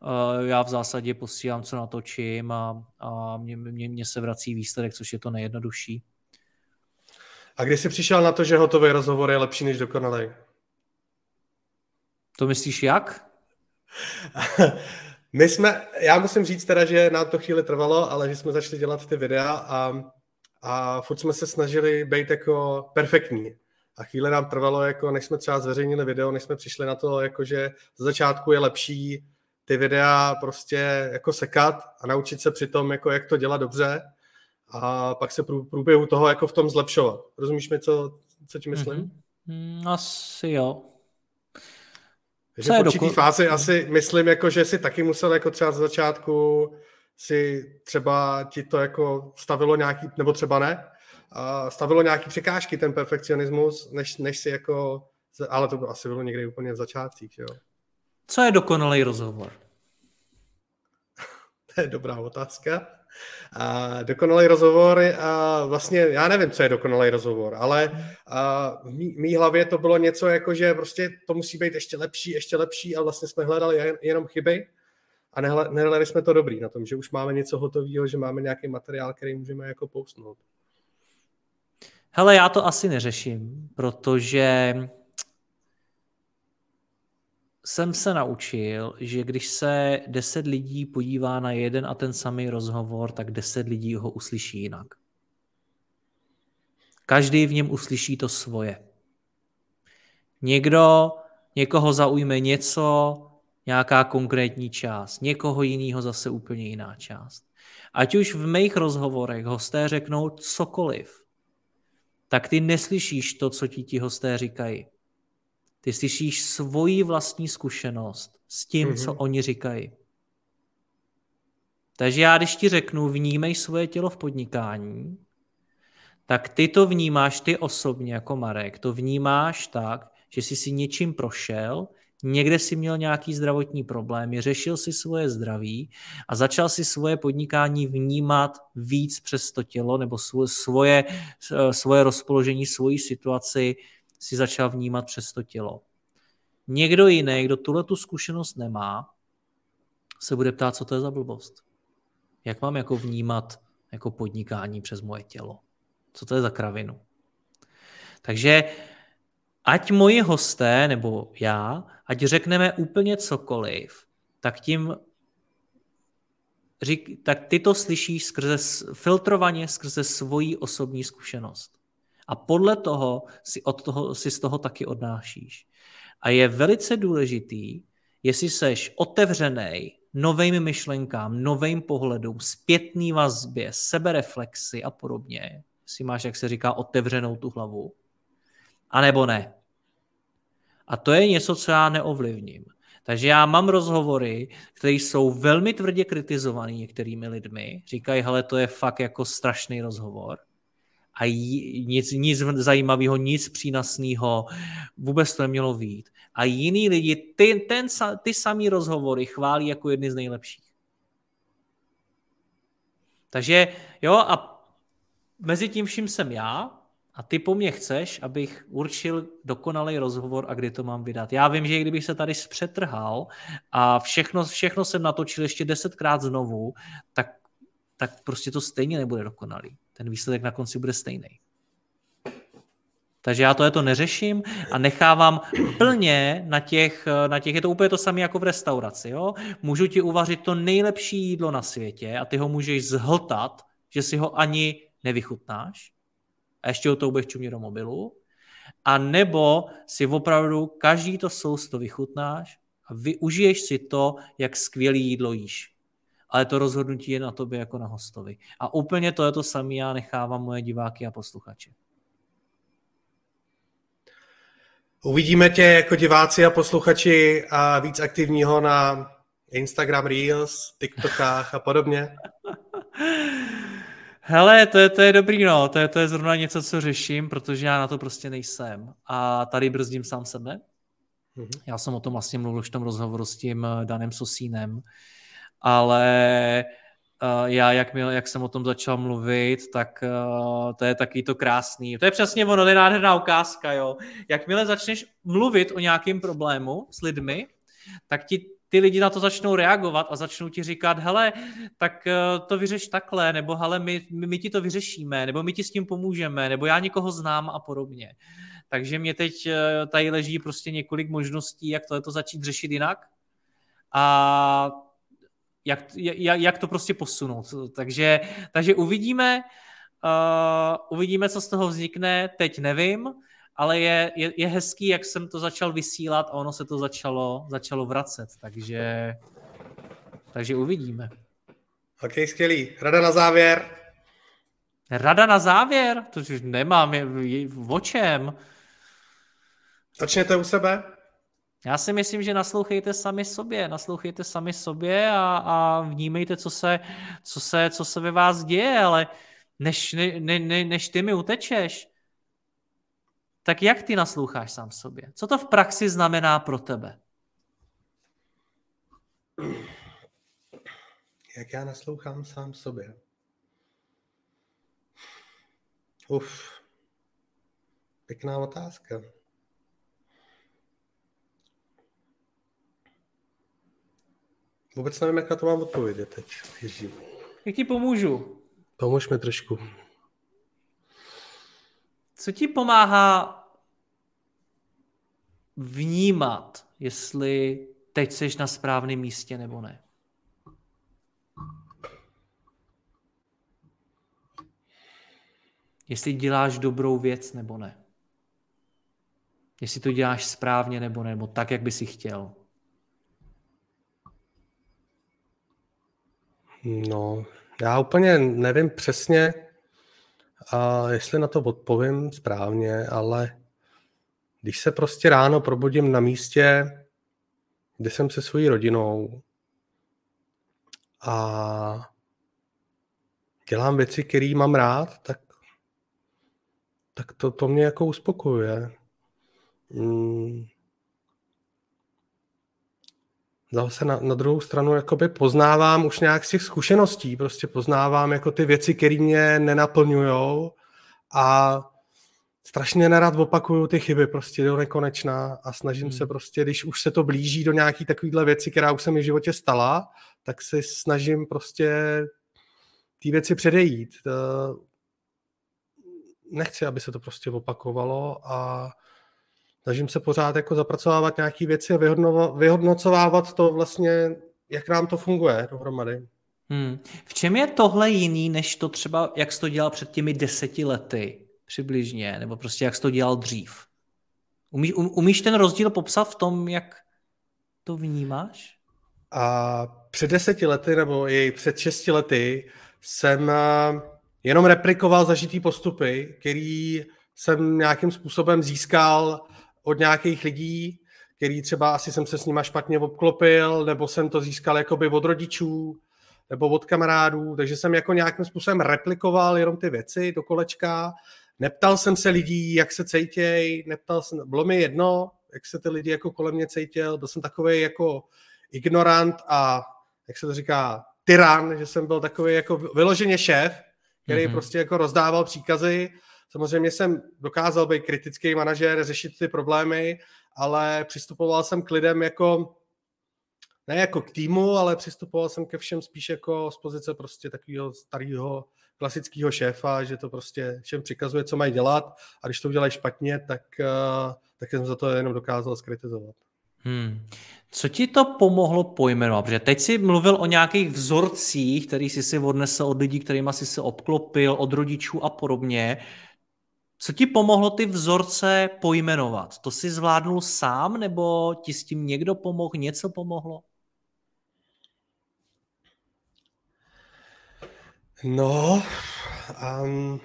uh, já v zásadě posílám, co natočím a, a mě, mě, mě se vrací výsledek, což je to nejjednodušší. A kdy jsi přišel na to, že hotový rozhovor je lepší než dokonalý? To myslíš jak? My jsme, já musím říct teda, že nám to chvíli trvalo, ale že jsme začali dělat ty videa a, a furt jsme se snažili být jako perfektní. A chvíli nám trvalo, jako než jsme třeba zveřejnili video, než jsme přišli na to, jako že z začátku je lepší ty videa prostě jako sekat a naučit se přitom, jako jak to dělat dobře a pak se průběhu toho jako v tom zlepšovat. Rozumíš mi, co, co ti myslím? Mm-hmm. Asi jo. Takže v určitý fázi asi myslím, jako, že si taky musel jako třeba z začátku si třeba ti to jako stavilo nějaký, nebo třeba ne, a stavilo nějaký překážky ten perfekcionismus, než, než si jako, ale to asi bylo někdy úplně v začátcích, jo. Co je dokonalý rozhovor? to je dobrá otázka. A dokonalý rozhovor, a vlastně já nevím, co je dokonalý rozhovor, ale a v mý, mý hlavě to bylo něco jako, že prostě to musí být ještě lepší, ještě lepší a vlastně jsme hledali jen, jenom chyby a nehledali jsme to dobrý na tom, že už máme něco hotového, že máme nějaký materiál, který můžeme jako postnout. Hele, já to asi neřeším, protože jsem se naučil, že když se deset lidí podívá na jeden a ten samý rozhovor, tak deset lidí ho uslyší jinak. Každý v něm uslyší to svoje. Někdo, někoho zaujme něco, nějaká konkrétní část, někoho jiného zase úplně jiná část. Ať už v mých rozhovorech hosté řeknou cokoliv, tak ty neslyšíš to, co ti ti hosté říkají. Ty slyšíš svoji vlastní zkušenost s tím, mm-hmm. co oni říkají. Takže já, když ti řeknu, vnímej svoje tělo v podnikání, tak ty to vnímáš ty osobně jako Marek, to vnímáš tak, že jsi si něčím prošel, někde si měl nějaký zdravotní problémy, řešil si svoje zdraví a začal si svoje podnikání vnímat víc přes to tělo nebo svoje, svoje rozpoložení, svoji situaci si začal vnímat přes to tělo. Někdo jiný, kdo tuhle tu zkušenost nemá, se bude ptát, co to je za blbost. Jak mám jako vnímat jako podnikání přes moje tělo? Co to je za kravinu? Takže ať moji hosté nebo já, ať řekneme úplně cokoliv, tak tím řík, tak ty to slyšíš skrze filtrovaně skrze svoji osobní zkušenost. A podle toho si, od toho si z toho taky odnášíš. A je velice důležitý, jestli seš otevřený novým myšlenkám, novým pohledům, zpětný vazbě, sebereflexy a podobně, jestli máš, jak se říká, otevřenou tu hlavu, anebo ne. A to je něco, co já neovlivním. Takže já mám rozhovory, které jsou velmi tvrdě kritizované některými lidmi. Říkají, hele, to je fakt jako strašný rozhovor a nic, nic zajímavého, nic přínosného, vůbec to nemělo vít. A jiní lidi ty, ten, ty samý rozhovory chválí jako jedny z nejlepších. Takže jo, a mezi tím vším jsem já a ty po mně chceš, abych určil dokonalý rozhovor a kdy to mám vydat. Já vím, že kdybych se tady zpřetrhal a všechno, všechno jsem natočil ještě desetkrát znovu, tak, tak prostě to stejně nebude dokonalý ten výsledek na konci bude stejný. Takže já to je to neřeším a nechávám plně na těch, na těch, je to úplně to samé jako v restauraci, jo? Můžu ti uvařit to nejlepší jídlo na světě a ty ho můžeš zhltat, že si ho ani nevychutnáš a ještě ho to budeš čumět do mobilu, a nebo si opravdu každý to sousto vychutnáš a využiješ si to, jak skvělý jídlo jíš ale to rozhodnutí je na tobě jako na hostovi. A úplně to je to samé, já nechávám moje diváky a posluchače. Uvidíme tě jako diváci a posluchači a víc aktivního na Instagram Reels, TikTokách a podobně? Hele, to je, to je dobrý, no. To je, to je zrovna něco, co řeším, protože já na to prostě nejsem. A tady brzdím sám sebe. Mm-hmm. Já jsem o tom vlastně mluvil v tom rozhovoru s tím Danem Sosínem, ale uh, já, jak, měl, jak jsem o tom začal mluvit, tak uh, to je taky to krásný. To je přesně ono, to je nádherná ukázka, jo. Jakmile začneš mluvit o nějakém problému s lidmi, tak ti ty lidi na to začnou reagovat a začnou ti říkat, hele, tak eh, to vyřeš takhle, nebo hele, my, my, ti to vyřešíme, nebo my ti s tím pomůžeme, nebo já někoho znám a podobně. Takže mě teď eh, tady leží prostě několik možností, jak to začít řešit jinak a jak, jak, jak to prostě posunout. Takže, takže uvidíme, uh, uvidíme, co z toho vznikne, teď nevím, ale je, je, je hezký, jak jsem to začal vysílat a ono se to začalo, začalo vracet, takže, takže uvidíme. Ok, skvělý. Rada na závěr. Rada na závěr? To už nemám, je, je, o čem? Začněte u sebe. Já si myslím, že naslouchejte sami sobě, naslouchejte sami sobě a, a vnímejte, co se, co, se, co se ve vás děje, ale než, ne, ne, než ty mi utečeš, tak jak ty nasloucháš sám sobě? Co to v praxi znamená pro tebe? Jak já naslouchám sám sobě? Uf, pěkná otázka. Vůbec nevím, jak na to mám odpovědět teď. Ježí. Jak ti pomůžu? Pomož mi trošku. Co ti pomáhá vnímat, jestli teď jsi na správném místě nebo ne? Jestli děláš dobrou věc nebo ne. Jestli to děláš správně nebo ne, nebo tak, jak by si chtěl. No, já úplně nevím přesně, a jestli na to odpovím správně, ale když se prostě ráno probudím na místě, kde jsem se svojí rodinou a dělám věci, které mám rád, tak, tak to, to mě jako uspokojuje. Hmm. Zase na, na druhou stranu jakoby poznávám už nějak z těch zkušeností, prostě poznávám jako ty věci, které mě nenaplňují a strašně nerad opakuju ty chyby prostě do nekonečna a snažím hmm. se prostě, když už se to blíží do nějaký takovýhle věci, která už se mi v životě stala, tak se snažím prostě ty věci předejít. Nechci, aby se to prostě opakovalo a snažím se pořád jako zapracovávat nějaké věci a vyhodnocovávat to vlastně, jak nám to funguje dohromady. Hmm. V čem je tohle jiný, než to třeba, jak jsi to dělal před těmi deseti lety přibližně, nebo prostě jak jsi to dělal dřív? Umíš, um, umíš ten rozdíl popsat v tom, jak to vnímáš? A před deseti lety, nebo i před šesti lety jsem eh, jenom replikoval zažitý postupy, který jsem nějakým způsobem získal od nějakých lidí, který třeba asi jsem se s nima špatně obklopil, nebo jsem to získal jakoby od rodičů, nebo od kamarádů, takže jsem jako nějakým způsobem replikoval jenom ty věci do kolečka. Neptal jsem se lidí, jak se cejtěj, neptal jsem, bylo mi jedno, jak se ty lidi jako kolem mě cejtěl, byl jsem takový jako ignorant a, jak se to říká, tyran, že jsem byl takový jako vyloženě šéf, který mm-hmm. prostě jako rozdával příkazy Samozřejmě jsem dokázal být kritický manažer, řešit ty problémy, ale přistupoval jsem k lidem jako ne jako k týmu, ale přistupoval jsem ke všem spíš jako z pozice prostě takového starého klasického šéfa, že to prostě všem přikazuje, co mají dělat a když to udělají špatně, tak, uh, tak jsem za to jenom dokázal skritizovat. Hmm. Co ti to pomohlo pojmenovat? Protože teď jsi mluvil o nějakých vzorcích, který jsi si odnesl od lidí, kterými jsi se obklopil, od rodičů a podobně. Co ti pomohlo ty vzorce pojmenovat? To si zvládnul sám, nebo ti s tím někdo pomohl, něco pomohlo? No, um,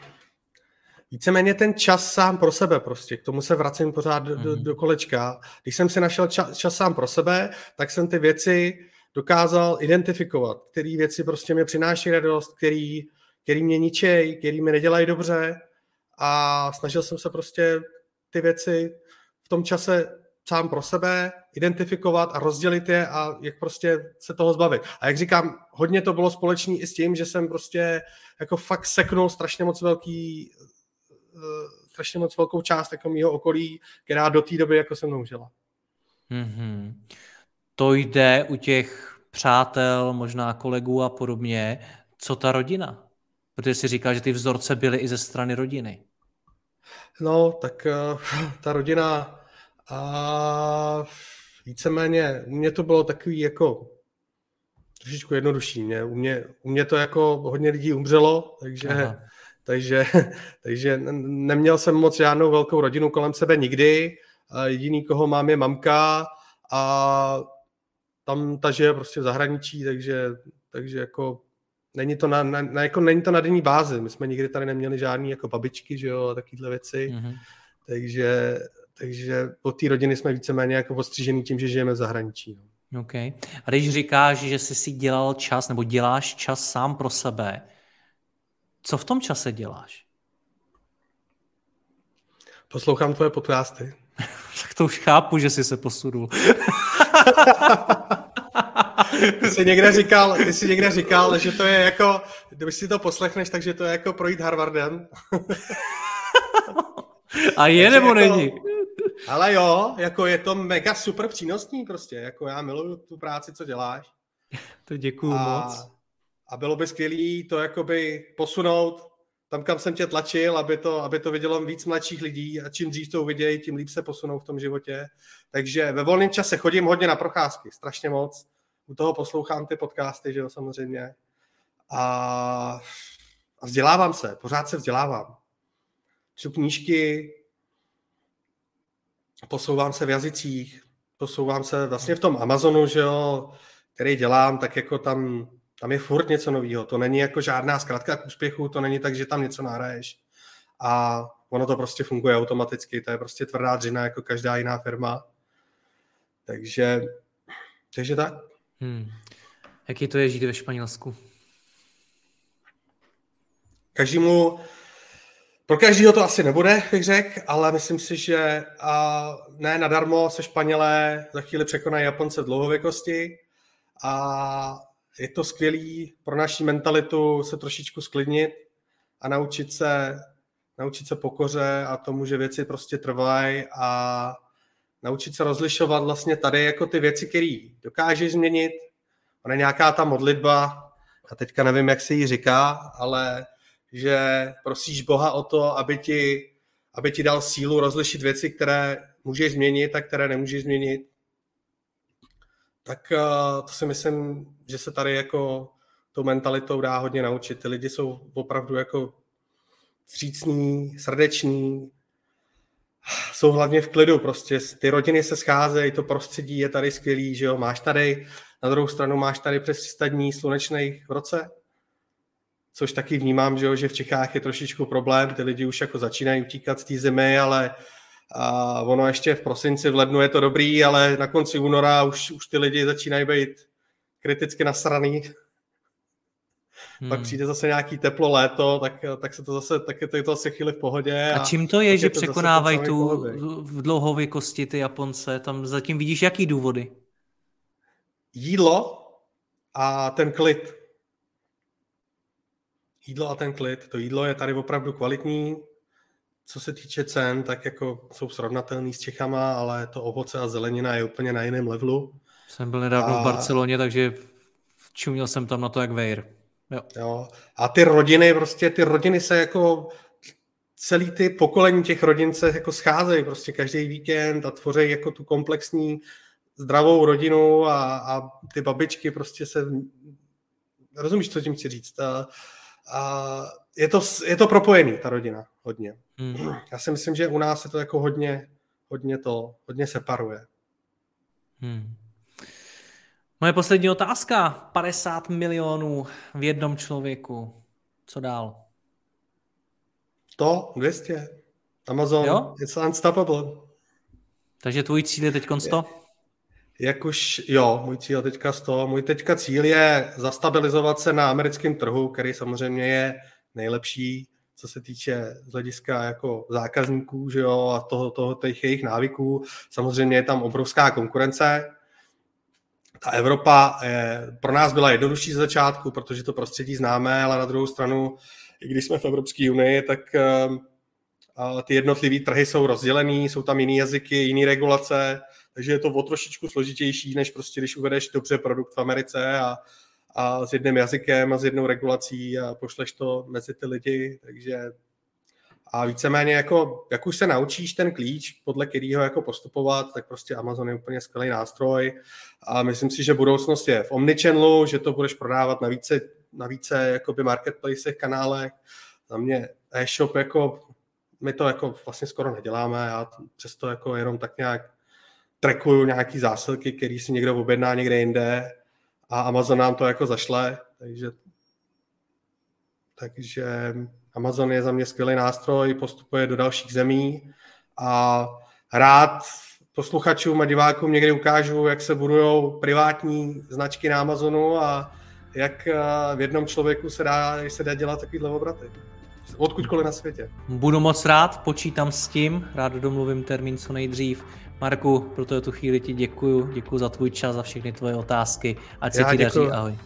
víceméně ten čas sám pro sebe prostě, k tomu se vracím pořád do, do, mhm. do kolečka. Když jsem si našel čas, čas sám pro sebe, tak jsem ty věci dokázal identifikovat, které věci prostě mě přináší radost, který, který mě ničej, který mi nedělají dobře a snažil jsem se prostě ty věci v tom čase sám pro sebe identifikovat a rozdělit je a jak prostě se toho zbavit. A jak říkám, hodně to bylo společný i s tím, že jsem prostě jako fakt seknul strašně moc velký uh, strašně moc velkou část jako mýho okolí, která do té doby jako se mnou žila. Mm-hmm. to jde u těch přátel, možná kolegů a podobně. Co ta rodina? Protože si říká, že ty vzorce byly i ze strany rodiny. No, tak uh, ta rodina a uh, víceméně, u mě to bylo takový jako trošičku jednodušší. Mě, u, mě, u mě to jako hodně lidí umřelo, takže, takže, takže neměl jsem moc žádnou velkou rodinu kolem sebe nikdy. Jediný, koho mám, je mamka a tam ta žije prostě v zahraničí, takže, takže jako není to na, na, na, jako není to na denní bázi. My jsme nikdy tady neměli žádný jako babičky, že jo, a takovéhle věci. Mm-hmm. Takže, takže od té rodiny jsme víceméně jako ostřížený tím, že žijeme v zahraničí. No. OK. A když říkáš, že jsi si dělal čas, nebo děláš čas sám pro sebe, co v tom čase děláš? Poslouchám tvoje podcasty. tak to už chápu, že jsi se posunul. ty jsi někde říkal, ty jsi někde říkal, že to je jako, když si to poslechneš, takže to je jako projít Harvardem. A je nebo jako, není? Ale jo, jako je to mega super přínosný prostě, jako já miluju tu práci, co děláš. To děkuju a, moc. A bylo by skvělý to jakoby posunout tam, kam jsem tě tlačil, aby to, aby to vidělo víc mladších lidí a čím dřív to uvidějí, tím líp se posunou v tom životě. Takže ve volném čase chodím hodně na procházky, strašně moc. U toho poslouchám ty podcasty, že jo, samozřejmě. A, a vzdělávám se, pořád se vzdělávám. Čtu knížky, posouvám se v jazycích, posouvám se vlastně v tom Amazonu, že jo, který dělám, tak jako tam tam je furt něco nového. To není jako žádná zkratka k úspěchu, to není tak, že tam něco nahraješ. A ono to prostě funguje automaticky. To je prostě tvrdá dřina jako každá jiná firma. Takže, takže tak. Hmm. Jaký to je žít ve Španělsku? Každému, pro každého to asi nebude, bych řekl, ale myslím si, že a ne nadarmo se Španělé za chvíli překonají Japonce v dlouhověkosti a je to skvělý pro naši mentalitu se trošičku sklidnit a naučit se, naučit se pokoře a tomu, že věci prostě trvají a naučit se rozlišovat vlastně tady jako ty věci, které dokážeš změnit. Ona je nějaká ta modlitba, a teďka nevím, jak se jí říká, ale že prosíš Boha o to, aby ti, aby ti dal sílu rozlišit věci, které můžeš změnit a které nemůžeš změnit tak uh, to si myslím, že se tady jako tou mentalitou dá hodně naučit. Ty lidi jsou opravdu jako střícní, srdeční, jsou hlavně v klidu, prostě ty rodiny se scházejí, to prostředí je tady skvělý, že jo, máš tady, na druhou stranu máš tady přes 300 dní slunečných v roce, což taky vnímám, že, jo, že v Čechách je trošičku problém, ty lidi už jako začínají utíkat z té zimy, ale a ono ještě v prosinci, v lednu je to dobrý, ale na konci února už, už ty lidi začínají být kriticky nasraný. Hmm. Pak přijde zase nějaký teplo léto, tak, tak se to zase, tak je to zase chvíli v pohodě. A, a čím to je, že to překonávají tu v dlouhověkosti ty Japonce? Tam zatím vidíš jaký důvody? Jídlo a ten klid. Jídlo a ten klid. To jídlo je tady opravdu kvalitní, co se týče cen, tak jako jsou srovnatelný s Čechama, ale to ovoce a zelenina je úplně na jiném levelu. Jsem byl nedávno a... v Barceloně, takže čuměl jsem tam na to jak vejr. Jo. jo. A ty rodiny, prostě ty rodiny se jako celý ty pokolení těch rodin se jako scházejí prostě každý víkend a tvoří jako tu komplexní zdravou rodinu a, a ty babičky prostě se rozumíš, co tím chci říct. A, a je to, je to propojený, ta rodina, hodně. Hmm. Já si myslím, že u nás se to jako hodně, hodně to, hodně separuje. Hmm. Moje poslední otázka. 50 milionů v jednom člověku. Co dál? To, 200. Amazon, jo? it's unstoppable. Takže tvůj cíl je teď 100? Jak už, jo, můj cíl teďka 100. Můj teďka cíl je zastabilizovat se na americkém trhu, který samozřejmě je nejlepší, co se týče z hlediska jako zákazníků že jo, a toho, toho, těch jejich návyků. Samozřejmě je tam obrovská konkurence. Ta Evropa je, pro nás byla jednodušší z začátku, protože to prostředí známe, ale na druhou stranu, i když jsme v Evropské unii, tak uh, ty jednotlivé trhy jsou rozdělený, jsou tam jiné jazyky, jiné regulace, takže je to o trošičku složitější, než prostě když uvedeš dobře produkt v Americe a, a s jedným jazykem a s jednou regulací a pošleš to mezi ty lidi, takže a víceméně jako, jak už se naučíš ten klíč, podle kterého jako postupovat, tak prostě Amazon je úplně skvělý nástroj. A myslím si, že budoucnost je v Omnichannelu, že to budeš prodávat na více, na více jakoby marketplacech, kanálech. Za mě e-shop jako, my to jako vlastně skoro neděláme, já přesto jako jenom tak nějak trekuju nějaký zásilky, který si někdo objedná někde jinde a Amazon nám to jako zašle, takže takže Amazon je za mě skvělý nástroj, postupuje do dalších zemí a rád posluchačům a divákům někdy ukážu, jak se budují privátní značky na Amazonu a jak eh, v jednom člověku se dá, se dá dělat takovýhle obraty. Odkudkoliv na světě. Budu moc rád, počítám s tím, rád domluvím termín co nejdřív. Marku, pro tu chvíli ti děkuju, děkuju za tvůj čas, za všechny tvoje otázky. Ať se ti daří, ahoj.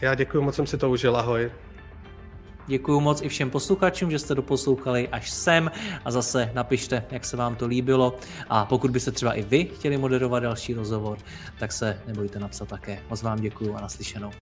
Já děkuji, moc jsem si to užil, ahoj. Děkuji moc i všem posluchačům, že jste doposlouchali až sem a zase napište, jak se vám to líbilo a pokud byste třeba i vy chtěli moderovat další rozhovor, tak se nebojte napsat také. Moc vám děkuji a naslyšenou.